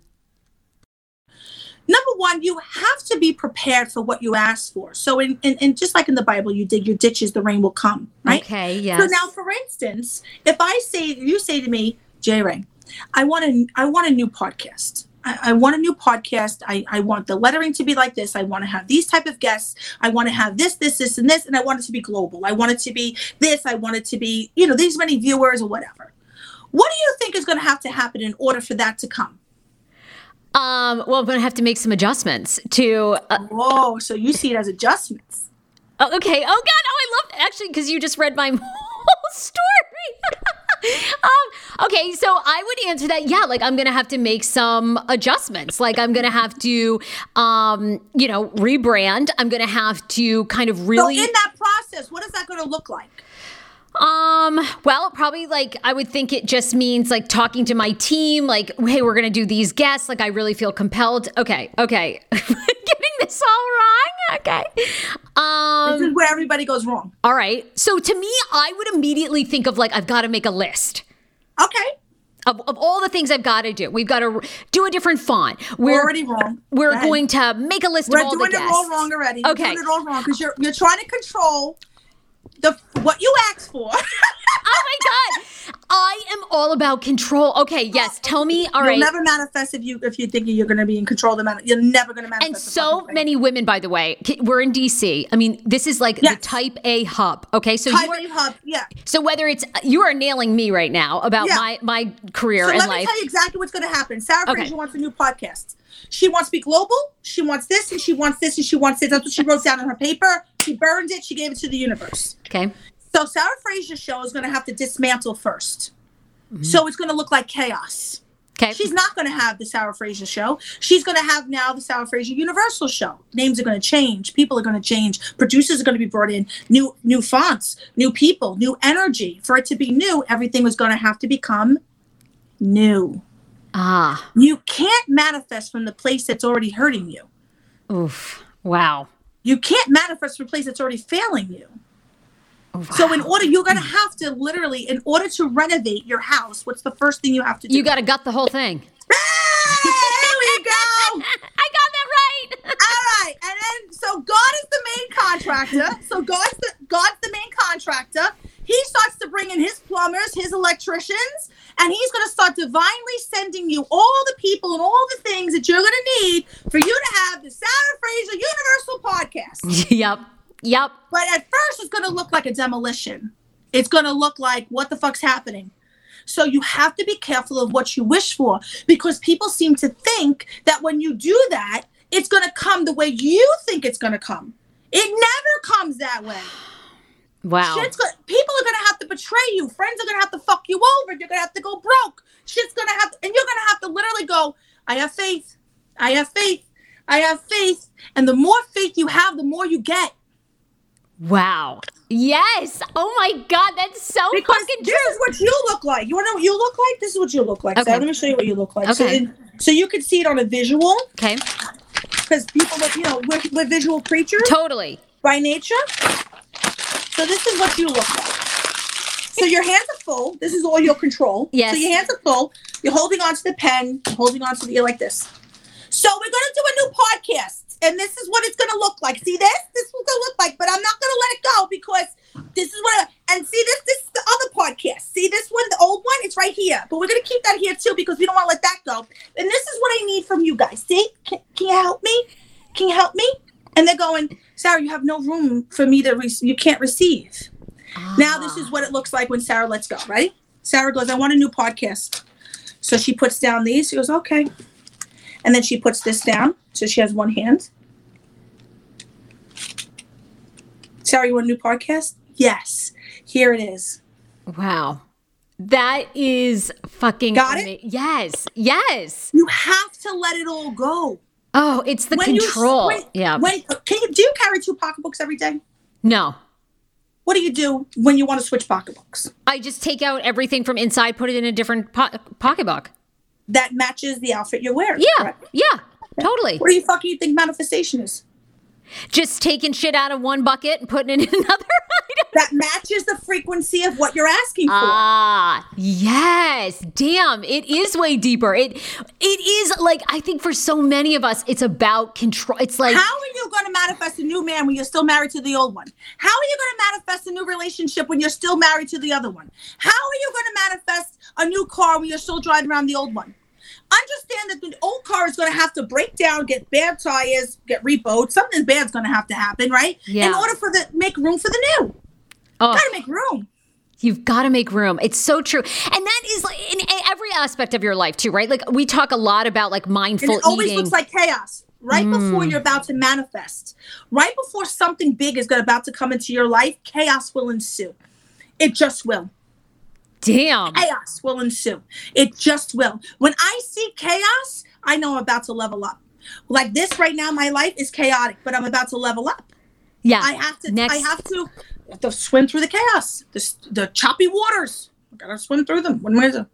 number one, you have to be prepared for what you ask for. So, in, in, in, just like in the Bible, you dig your ditches, the rain will come, right? Okay, yes. So now, for instance, if I say you say to me, Jae Rae, I want a I want a new podcast. I, I want a new podcast. I, I want the lettering to be like this. I want to have these type of guests. I want to have this, this, this, and this, and I want it to be global. I want it to be this. I want it to be, you know, these many viewers or whatever. What do you think is going to have to happen in order for that to come? Um, well, I'm going to have to make some adjustments to. Uh, Whoa! So you see it as adjustments? Oh, okay. Oh God! Oh, I love actually because you just read my whole story. um, okay, so I would answer that. Yeah, like I'm gonna have to make some adjustments. Like I'm gonna have to, um, you know, rebrand. I'm gonna have to kind of really. So in that process, what is that going to look like? Um, well, probably like I would think it just means like talking to my team, like, hey, we're gonna do these guests. Like I really feel compelled. Okay, okay. Getting this all wrong. Okay. Um This is where everybody goes wrong. All right. So to me, I would immediately think of like I've got to make a list. Okay. Of, of, all the things I've got to do. We've got to do a different font. We're already wrong. We're going to make a list we're of all the guests. We're doing it all wrong already. Okay. We're doing it all wrong because you're you're trying to control the what you asked for. oh my god. I am all about control. Okay, yes. Tell me. All You'll right. never manifest if you if you think you're going to be in control of the man. You're never going to manifest. And so many women, by the way, we're in DC. I mean, this is like yes. the Type A hub. Okay, so Type A hub. Yeah. So whether it's you are nailing me right now about yeah. my my career so and life. Let me tell you exactly what's going to happen. Sarah okay. Fraser wants a new podcast. She wants to be global. She wants this, and she wants this, and she wants this. That's what she wrote down on her paper. She burned it. She gave it to the universe. Okay. So Sarah Fraser's show is going to have to dismantle 1st mm-hmm. So it's going to look like chaos. Okay. She's not going to have the Sarah Fraser show. She's going to have now the Sarah Fraser Universal show. Names are going to change. People are going to change. Producers are going to be brought in. New new fonts, new people, new energy. For it to be new, everything was going to have to become new. Ah. You can't manifest from the place that's already hurting you. Oof. Wow. You can't manifest from a place that's already failing you. Wow. So in order, you're gonna hmm. have to literally, in order to renovate your house, what's the first thing you have to do? You got to gut the whole thing. Hey, there we go. I got that right. All right, and then so God is the main contractor. So God's the God's the main contractor. He starts to bring in his plumbers, his electricians, and he's going to start divinely sending you all the people and all the things that you're going to need for you to have the Sarah Fraser Universal Podcast. yep. Yep. But at first, it's going to look like a demolition. It's going to look like what the fuck's happening. So you have to be careful of what you wish for because people seem to think that when you do that, it's going to come the way you think it's going to come. It never comes that way. Wow. Shit's go- people are going to have to betray you. Friends are going to have to fuck you over. You're going to have to go broke. Shit's going to have to, and you're going to have to literally go, I have faith. I have faith. I have faith. And the more faith you have, the more you get. Wow. Yes. Oh my God, that's so because fucking true. This is what you look like. You want to know what you look like? This is what you look like. Okay. So let me show you what you look like. Okay. So, so you can see it on a visual. Okay. Because people, you know, we're, we're visual creatures. Totally. By nature. So this is what you look like. So your hands are full. This is all your control. Yes. So your hands are full. You're holding on to the pen, holding on to the ear like this. So we're gonna do a new podcast and this is what it's gonna look like. See this? This is what it's gonna look like, but I'm not gonna let it go because this is what. I, and see this? This is the other podcast. See this one, the old one? It's right here. But we're gonna keep that here too because we don't want to let that go. And this is what I need from you guys. See? Can, can you help me? Can you help me? And they're going. Sarah, you have no room for me to, re- you can't receive. Now, this Ah. is what it looks like when Sarah lets go, right? Sarah goes, I want a new podcast. So she puts down these. She goes, okay. And then she puts this down. So she has one hand. Sarah, you want a new podcast? Yes. Here it is. Wow. That is fucking Got it? Yes. Yes. You have to let it all go. Oh, it's the When you- control. when- yeah. When can you do you carry two pocketbooks every day? no. What do you do when you want to switch pocketbooks? I just take out everything from inside, put it in a different po- pocketbook. That matches the outfit you're wearing. Yeah. correct? Yeah. Totally. What do you fucking think manifestation is? Just taking shit out of one bucket and putting it in another. That matches the frequency of what you're asking for. Ah, yes. Damn, it is way deeper. It it is like I think for so many of us it's about control. It's like How are you going to manifest a new man when you're still married to the old one? How are you going to manifest a new relationship when you're still married to the other one? How are you going to manifest a new car when you're still driving around the old one? Understand that the old car is going to have to break down, get bad tires, get repoed. Something bad's going to have to happen, right? Yeah. In order for the make room for the new. oh, Got to make room. You've got to make room. It's so true. And that is like in every aspect of your life too, right? Like we talk a lot about like mindful And it always eating. looks like chaos right mm. before you're about to manifest, right before something big is about to come into your life. Chaos will ensue. It just will. Damn. Chaos will ensue. It just will. When I see chaos, I know I'm about to level up. Like this right now, my life is chaotic, but I'm about to level up. yeah. I have to. Next I have to, to swim through the chaos, the, the choppy waters. I gotta swim through them. What am I gonna do?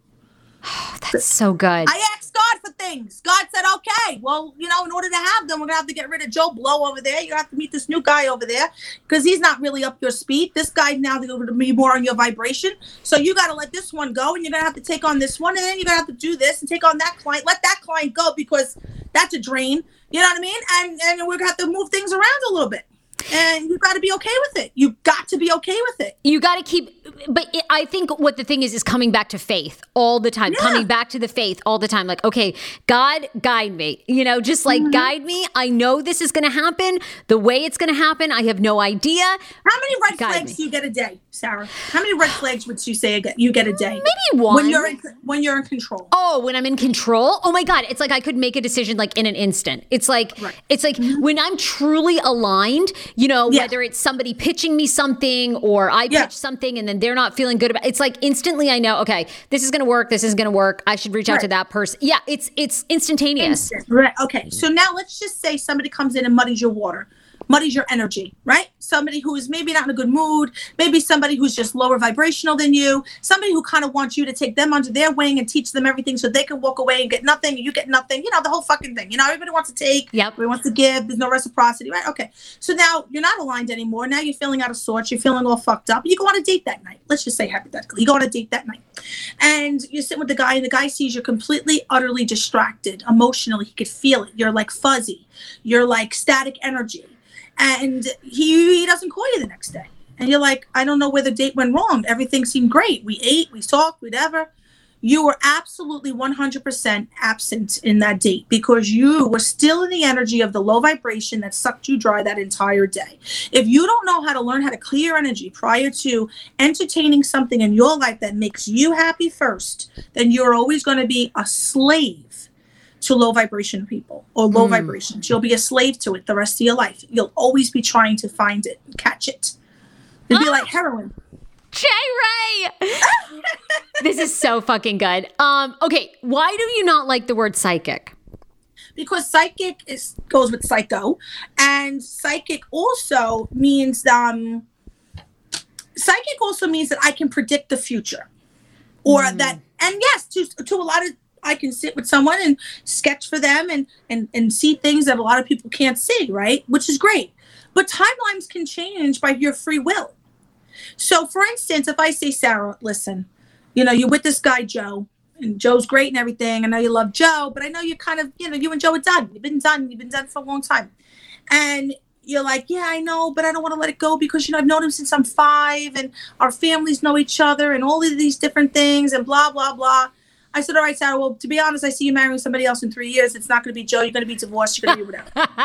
That's so good. I asked God for things. God said, okay, well, you know, in order to have them, we're going to have to get rid of Joe Blow over there. You have to meet this new guy over there because he's not really up your speed. This guy now going to be more on your vibration. So you got to let this one go and you're going to have to take on this one. And then you're going to have to do this and take on that client. Let that client go because that's a drain. You know what I mean? And, and we're going to have to move things around a little bit. And you got to be okay with it. You got to be okay with it. you got to keep but it, i think what the thing is is coming back to faith all the time Yeah. coming back to the faith all the time like okay god guide me you know just like Mm-hmm. guide me i know this is going to happen the way it's going to happen i have no idea How many red Guide flags me. do you get a day, Sarah? How many red flags would you say you get- a day? maybe one when you're in when you're in control. Oh, when I'm in control? Oh my god, it's like I could make a decision like in an instant. It's like Right. it's like when I'm truly aligned, you know, Yeah. whether it's somebody pitching me something or I Yeah. pitch something and then they're not feeling good about it's like instantly I know, okay, this is to work, this is to work. I should reach out to that person. Yeah, it's it's instantaneous. Instant. Right. Okay. So now let's just say somebody comes in and muddies your water, muddies your energy, right? Somebody who is maybe not in a good mood, maybe somebody who's just lower vibrational than you, somebody who kind of wants you to take them under their wing and teach them everything so they can walk away and get nothing and you get nothing. You know, the whole fucking thing. You know, everybody wants to take, Yep. everybody wants to give, there's no reciprocity, right? Okay. So now you're not aligned anymore. Now you're feeling out of sorts, you're feeling all fucked up. You go on a date that night. Let's just say hypothetically, you go on a date that night and you're sitting with the guy and the guy sees you're completely utterly distracted emotionally he could feel it you're like fuzzy you're like static energy and he, he doesn't call you the next day. And you're like i don't know where the date went wrong. Everything seemed great. We ate we talked whatever. You were absolutely 100% absent in that date because you were still in the energy of the low vibration that sucked you dry that entire day. If you don't know how to learn how to clear energy prior to entertaining something in your life that makes you happy first, then you're always going to be a slave to low vibration people or low Mm. vibrations. You'll be a slave to it the rest of your life. You'll always be trying to find it, catch it. It'd be like heroin. Jae Rae. this is so fucking good. Um okay, why do you not like the word psychic? because psychic is goes with psycho and psychic also means um psychic also means that i can predict the future or that and yes to to a lot of i can sit with someone and sketch for them and and and see things that a lot of people can't see right which is great but timelines can change by your free will so for instance if i say sarah listen you know you're with this guy joe and Joe's great and everything. I know you love Joe, but I know you're kind of, you know, you and Joe are done. You've been done. You've been done for a long time. And you're like, yeah, I know, but I don't want to let it go because, you know, I've known him since I'm five and our families know each other and all of these different things and blah, blah, blah. I said, all right, Sarah, well, to be honest, I see you marrying somebody else in three years. It's not going to be Joe. You're going to be divorced. You're going to be whatever.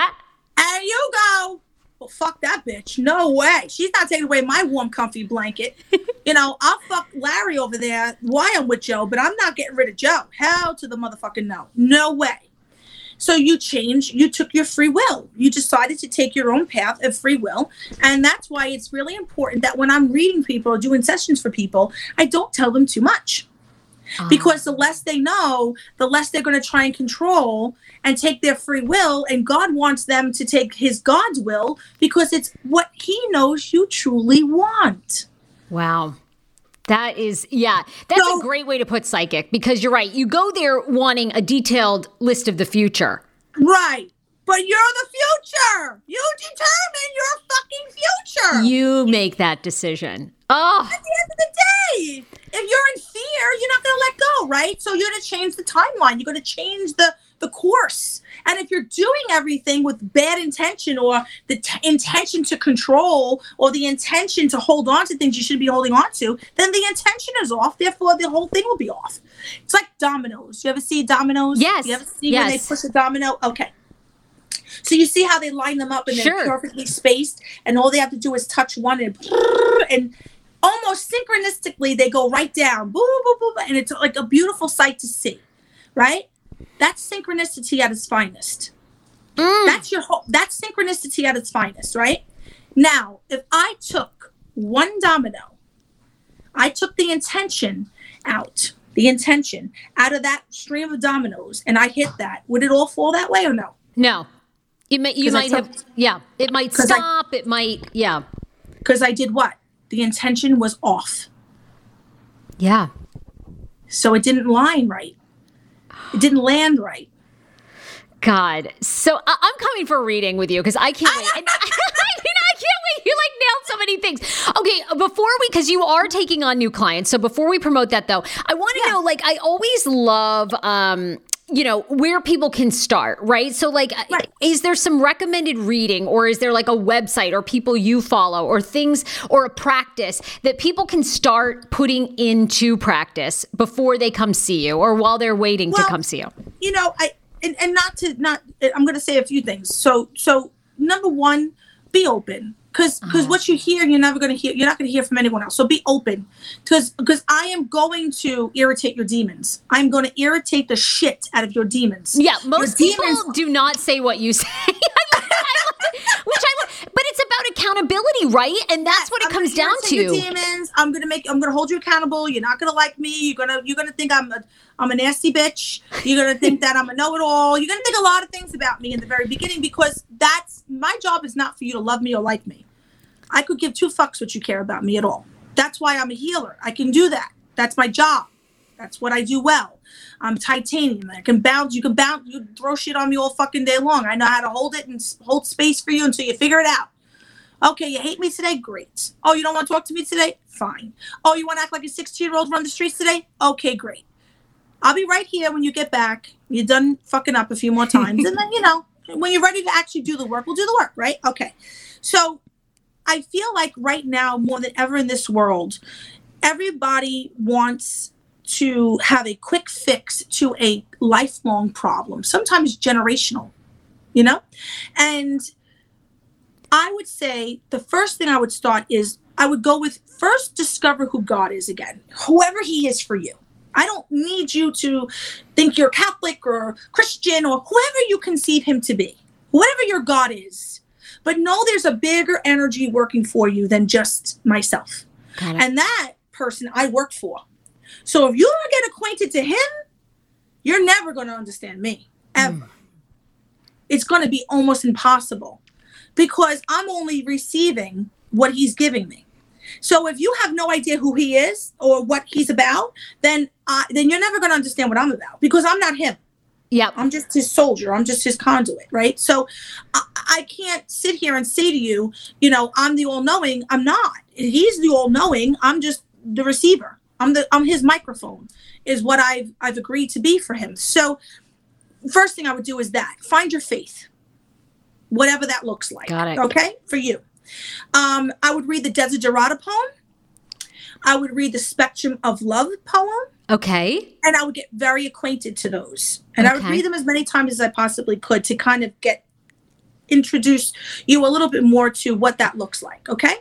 and you go, well, fuck that bitch. No way. She's not taking away my warm, comfy blanket. you know, I'll fuck Larry over there. Why I'm with Joe, but I'm not getting rid of Joe. Hell to the motherfucking no. No way. So you changed, you took your free will. You decided to take your own path of free will. And that's why it's really important that when I'm reading people or doing sessions for people, I don't tell them too much. Ah. Because the less they know, the less they're going to try and control and take their free will. And God wants them to take his God's will because it's what he knows you truly want. Wow. That is, yeah, that's So- a great way to put psychic because you're right. You go there wanting a detailed list of the future. Right. But you're the future. You determine your fucking future. You make that decision. Oh, At the end of the day, if you're in fear, you're not going to let go, right? So you're going to change the timeline. You're going to change the the course. And if you're doing everything with bad intention or the t- intention to control or the intention to hold on to things you shouldn't be holding on to, then the intention is off. Therefore, the whole thing will be off. It's like dominoes. You ever see dominoes? Yes, You ever see when they push a domino? Okay. So you see how they line them up and they're Sure. perfectly spaced, and all they have to do is touch one and and almost synchronistically they go right down, boom, boom, boom, boom, and it's like a beautiful sight to see, right? That's synchronicity at its finest. Mm. That's your whole. That's synchronicity at its finest, right? Now, if I took one domino, I took the intention out, the intention out of that stream of dominoes, and I hit that. Would it all fall that way or no? no. You, may, you might have, yeah, it might 'Cause I- stop. it might, yeah. Because I did what? The intention was off. Yeah. So it didn't line right. It didn't land right. God. So I- I'm coming for a reading with you because I can't wait. And I, mean, I can't wait. You like nailed so many things. Okay, before we, because you are taking on new clients. So before we promote that though, I want to Yeah. know, like, I always love, um, you know, where people can start, right? So, like, uh, Right. is there some recommended reading or is there like a website or people you follow or things or a practice that people can start putting into practice before they come see you or while they're waiting to come see you? you know, I and, and not to not I'm going to say a few things. So so number 1, be open cuz cuz uh-huh. what you hear you're never going to hear you're not going to hear from anyone else. So be open cuz because I am going to irritate your demons. I'm going to irritate the shit out of your demons. Yeah, Your most people demons- do not say what you say. about accountability, right? And that's what it I'm comes down to. Demons. I'm gonna make. I'm gonna hold you accountable. You're not gonna like me. You're gonna. You're gonna think I'm a. I'm a nasty bitch. You're gonna think that I'm a know-it-all. You're gonna think a lot of things about me in the very beginning because that's my job. Is not for you to love me or like me. I could give two fucks what you care about me at all. That's why I'm a healer. I can do that. That's my job. That's what I do well. I'm titanium. I can bounce. You can bounce. You throw shit on me all fucking day long. I know how to hold it and hold space for you until you figure it out. Okay, you hate me today? Great. Oh, you don't want to talk to me today? Fine. Oh, you want to act like a 16 year old run the streets today? Okay, great. I'll be right here when you get back. You're done fucking up a few more times. and then, you know, when you're ready to actually do the work, we'll do the work, right? Okay. So I feel like right now, more than ever in this world, everybody wants to have a quick fix to a lifelong problem, sometimes generational, you know? And I would say the first thing I would start is I would go with first discover who God is again, whoever He is for you. I don't need you to think you're Catholic or Christian or whoever you conceive Him to be, whatever your God is. But know there's a bigger energy working for you than just myself. And that person I work for. So if you don't get acquainted to him, you're never going to understand me ever. Hmm. It's going to be almost impossible because I'm only receiving what he's giving me. So if you have no idea who he is or what he's about, then uh, then you're never going to understand what I'm about because I'm not him. Yep. I'm just his soldier. I'm just his conduit, right? So I, I can't sit here and say to you, you know, I'm the all knowing. I'm not. He's the all knowing. I'm just the receiver. I'm the I'm his microphone is what I've I've agreed to be for him. So first thing I would do is that find your faith, whatever that looks like. Got it. Okay, for you. Um, I would read the Desiderata poem. I would read the Spectrum of Love poem Okay. and I would get very acquainted to those. And I would read them as many times as I possibly could to kind of get introduce you a little bit more to what that looks like. Okay.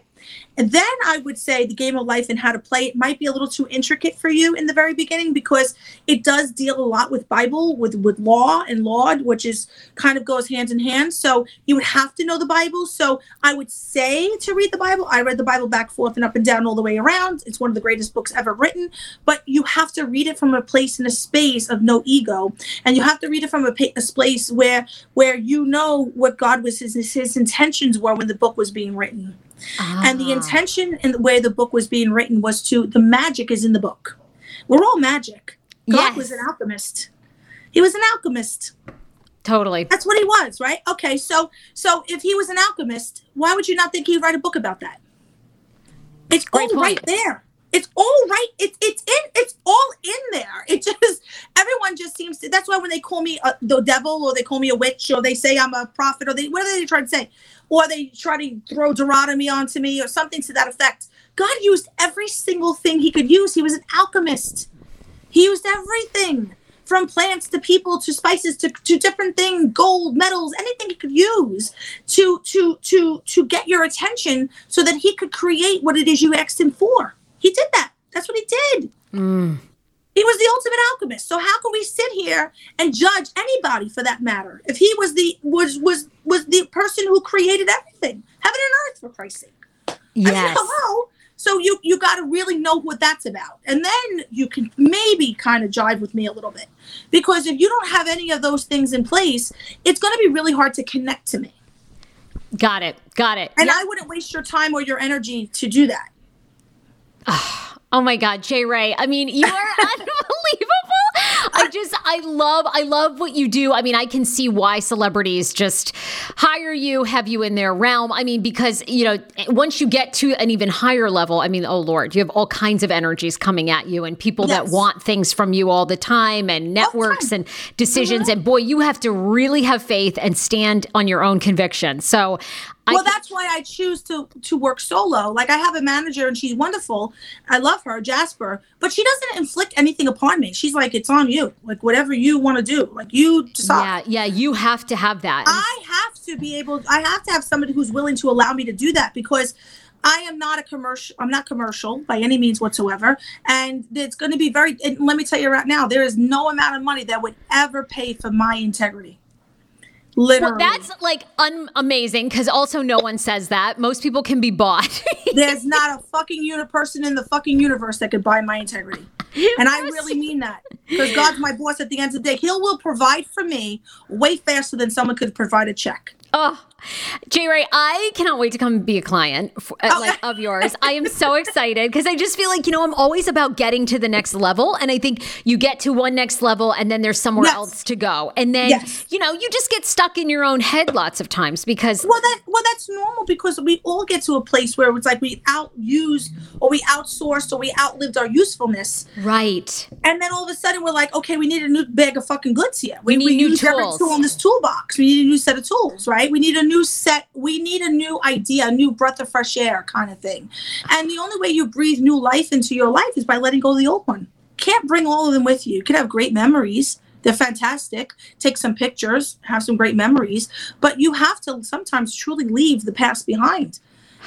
And then I would say the game of life and how to play it might be a little too intricate for you in the very beginning because it does deal a lot with Bible, with with law and law, which is kind of goes hand in hand. So you would have to know the Bible. So I would say to read the Bible. I read the Bible back, forth, and up and down all the way around. It's one of the greatest books ever written. But you have to read it from a place and a space of no ego, and you have to read it from a, pa- a place where where you know what God was his his intentions were when the book was being written. And the Ah. intention and the way the book was being written was to the magic is in the book. We're all magic. God was an alchemist. He was an alchemist. Totally. That's what he was, right? Okay, so so if he was an alchemist, why would you not think he'd write a book about that? It's Great all right point. there. It's all right. It's it's in. It's all in there. It just everyone just seems to. That's why when they call me a, the devil, or they call me a witch, or they say I'm a prophet, or they what are they trying to say, or they try to throw Deuteronomy onto me, or something to that effect. God used every single thing He could use. He was an alchemist. He used everything from plants to people to spices to, to different things, gold, metals, anything he could use to to to to get your attention so that he could create what it is you asked him for. He did that. That's what he did. Mm. He was the ultimate alchemist. So how can we sit here and judge anybody for that matter if he was the was was was the person who created everything, heaven and earth, for Christ's sake? I mean, Yes. hello. So you you got to really know what that's about, and then you can maybe kind of jive with me a little bit, because if you don't have any of those things in place, it's going to be really hard to connect to me, Got it. Got it. and Yeah. I wouldn't waste your time or your energy to do that. Oh my God, Jae Rae. I mean, you are unbelievable. I just, I love, I love what you do. I mean, I can see why celebrities just hire you, have you in their realm. I mean, because, you know, once you get to an even higher level, I mean, oh Lord, you have all kinds of energies coming at you and people that want things from you all the time and networks and decisions. And boy, you have to really have faith and stand on your own conviction. So, Well, that's why I choose to to work solo. Like I have a manager and she's wonderful. I love her, Jasper, but she doesn't inflict anything upon me. She's like, it's on you. Like whatever you want to do, like you decide. yeah, yeah, you have to have that. I have to be able. I have to have somebody who's willing to allow me to do that because I am not a commercial. I'm not commercial by any means whatsoever, and it's going to be very. And let me tell you right now, there is no amount of money that would ever pay for my integrity. Literally, Well, that's like un- amazing because also no one says that. Most people can be bought. there's not a fucking uni- person in the fucking universe that could buy my integrity. And I really mean that because God's my boss at the end of the day. He will provide for me way faster than someone could provide a check. oh, Jae Rae, I cannot wait to come be a client f- uh, Oh. like of yours. I am so excited because I just feel like you know I'm always about getting to the next level, and I think you get to one next level, and then there's somewhere Yes. else to go, and then Yes. you know you just get stuck in your own head lots of times because Well, that well, that's normal because we all get to a place where it's like we outused or we outsourced or we outlived our usefulness, right, and then all of a sudden we're like, okay, we need a new bag of fucking goods here. We need new tools. tool in this toolbox. We need a new set of tools, right? We need a new set. We need a new idea, a new breath of fresh air, kind of thing. And the only way you breathe new life into your life is by letting go of the old one. Can't bring all of them with you. You can have great memories. They're fantastic. Take some pictures, have some great memories, but you have to sometimes truly leave the past behind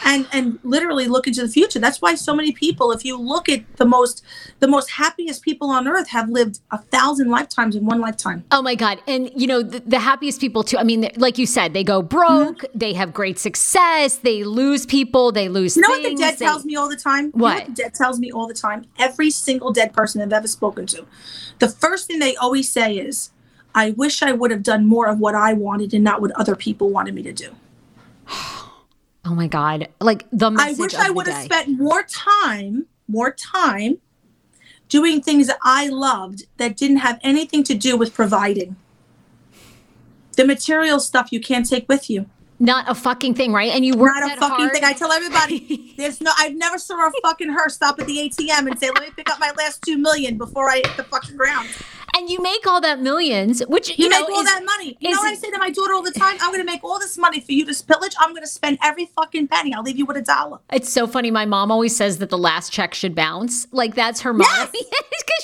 and and literally look into the future. That's why so many people, if you look at the most the most happiest people on earth have lived a thousand lifetimes in one lifetime. Oh my God. And, you know, the, the happiest people, too. I mean, like you said, they go broke, Mm-hmm. they have great success, they lose people, they lose You know what the dead they- tells me all the time? You know What? the dead tells me all the time? Every single dead person I've ever spoken to, the first thing they always say is, I wish I would have done more of what I wanted and not what other people wanted me to do. Oh my God. Like the message. I wish I would have spent more time, more time doing things that I loved that didn't have anything to do with providing. The material stuff you can't take with you. Not a fucking thing, right? And you work Not a fucking hard. thing. I tell everybody, there's no. I've never saw a fucking her stop at the ATM and say, "Let me pick up my last two million before I hit the fucking ground." And you make all that millions, which you, You, know make all is- that money. You is- know what I say to my daughter all the time? I'm going to make all this money for you to spillage. I'm going to spend every fucking penny. I'll leave you with a dollar. It's so funny. My mom always says that the last check should bounce. Like that's her motto. Yes!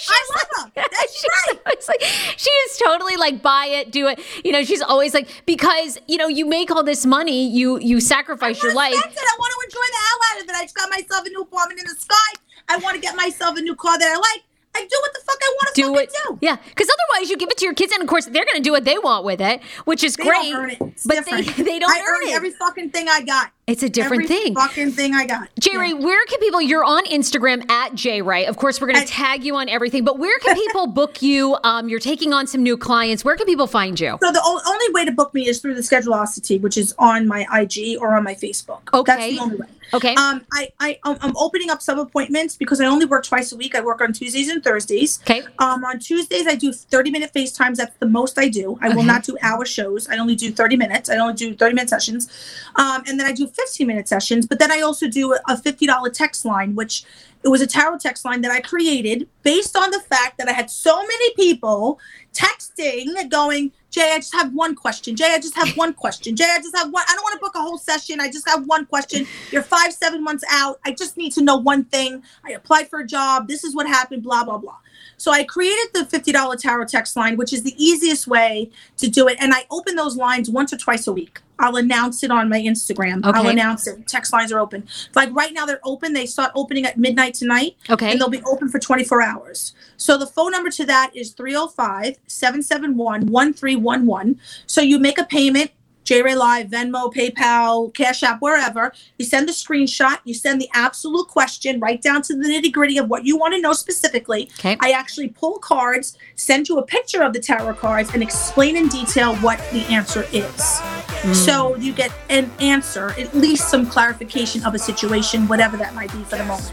She's I love her. That's she's right. like she is totally like buy it, do it. You know, she's always like because you know you make all this money, you you sacrifice your life. want to it. I want to enjoy the hell out of it. I just got myself a new apartment in the sky. I want to get myself a new car that I like. I do what the fuck I want to Do it, do. yeah. Because otherwise, you give it to your kids, and of course, they're going to do what they want with it, which is They great. don't earn it. But they, different. they don't I earn it. every fucking thing I got. It's a different every thing. Fucking thing I got. Jae Rae, Yeah. where can people? You're on Instagram at Jae Rae. Of course, we're going to tag you on everything. But where can people book you? Um, you're taking on some new clients. Where can people find you? So the o- only way to book me is through the Schedulicity, which is on my IG or on my Facebook. Okay. That's the only way. Okay. Um, I, I, I'm I'm opening up some appointments because I only work twice a week. I work on Tuesdays and Thursdays. Okay. Um, on Tuesdays, I do 30 minute FaceTimes. That's the most I do. I will not do hour shows. I only do 30 minutes. I only do 30 minute sessions. Um, and then I do 15 minute sessions. But then I also do a $50 text line, which it was a tarot text line that I created based on the fact that I had so many people texting going, Jae, I just have one question. Jae, I just have one question. Jae, I just have one. I don't want to book a whole session. I just have one question. You're five, seven months out. I just need to know one thing. I applied for a job. This is what happened, blah, blah, blah. So I created the $50 tarot text line, which is the easiest way to do it. And I open those lines once or twice a week. I'll announce it on my Instagram. I'll announce it. Text lines are open. Like right now, they're open. They start opening at midnight tonight Okay. and they'll be open for 24 hours. So the phone number to that is 305 771 1311. So you make a payment, Jae Rae Live, Venmo, PayPal, Cash App, wherever. You send the screenshot, you send the absolute question right down to the nitty gritty of what you want to know specifically. Okay. I actually pull cards, send you a picture of the tarot cards, and explain in detail what the answer is. Mm. So you get an answer, at least some clarification of a situation, whatever that might be for the moment.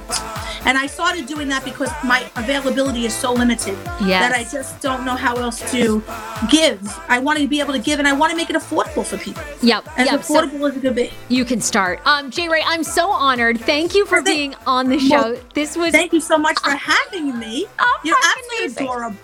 And I started doing that because my availability is so limited that I just don't know how else to give. I want to be able to give and I want to make it affordable for people. Yep. As Yep. So affordable as it could be. you can start. Um, Jae Rae, I'm so honored. Thank you for Well, being on the show. well, this was Thank you so much for having me. Oh, You're absolutely amazing. adorable.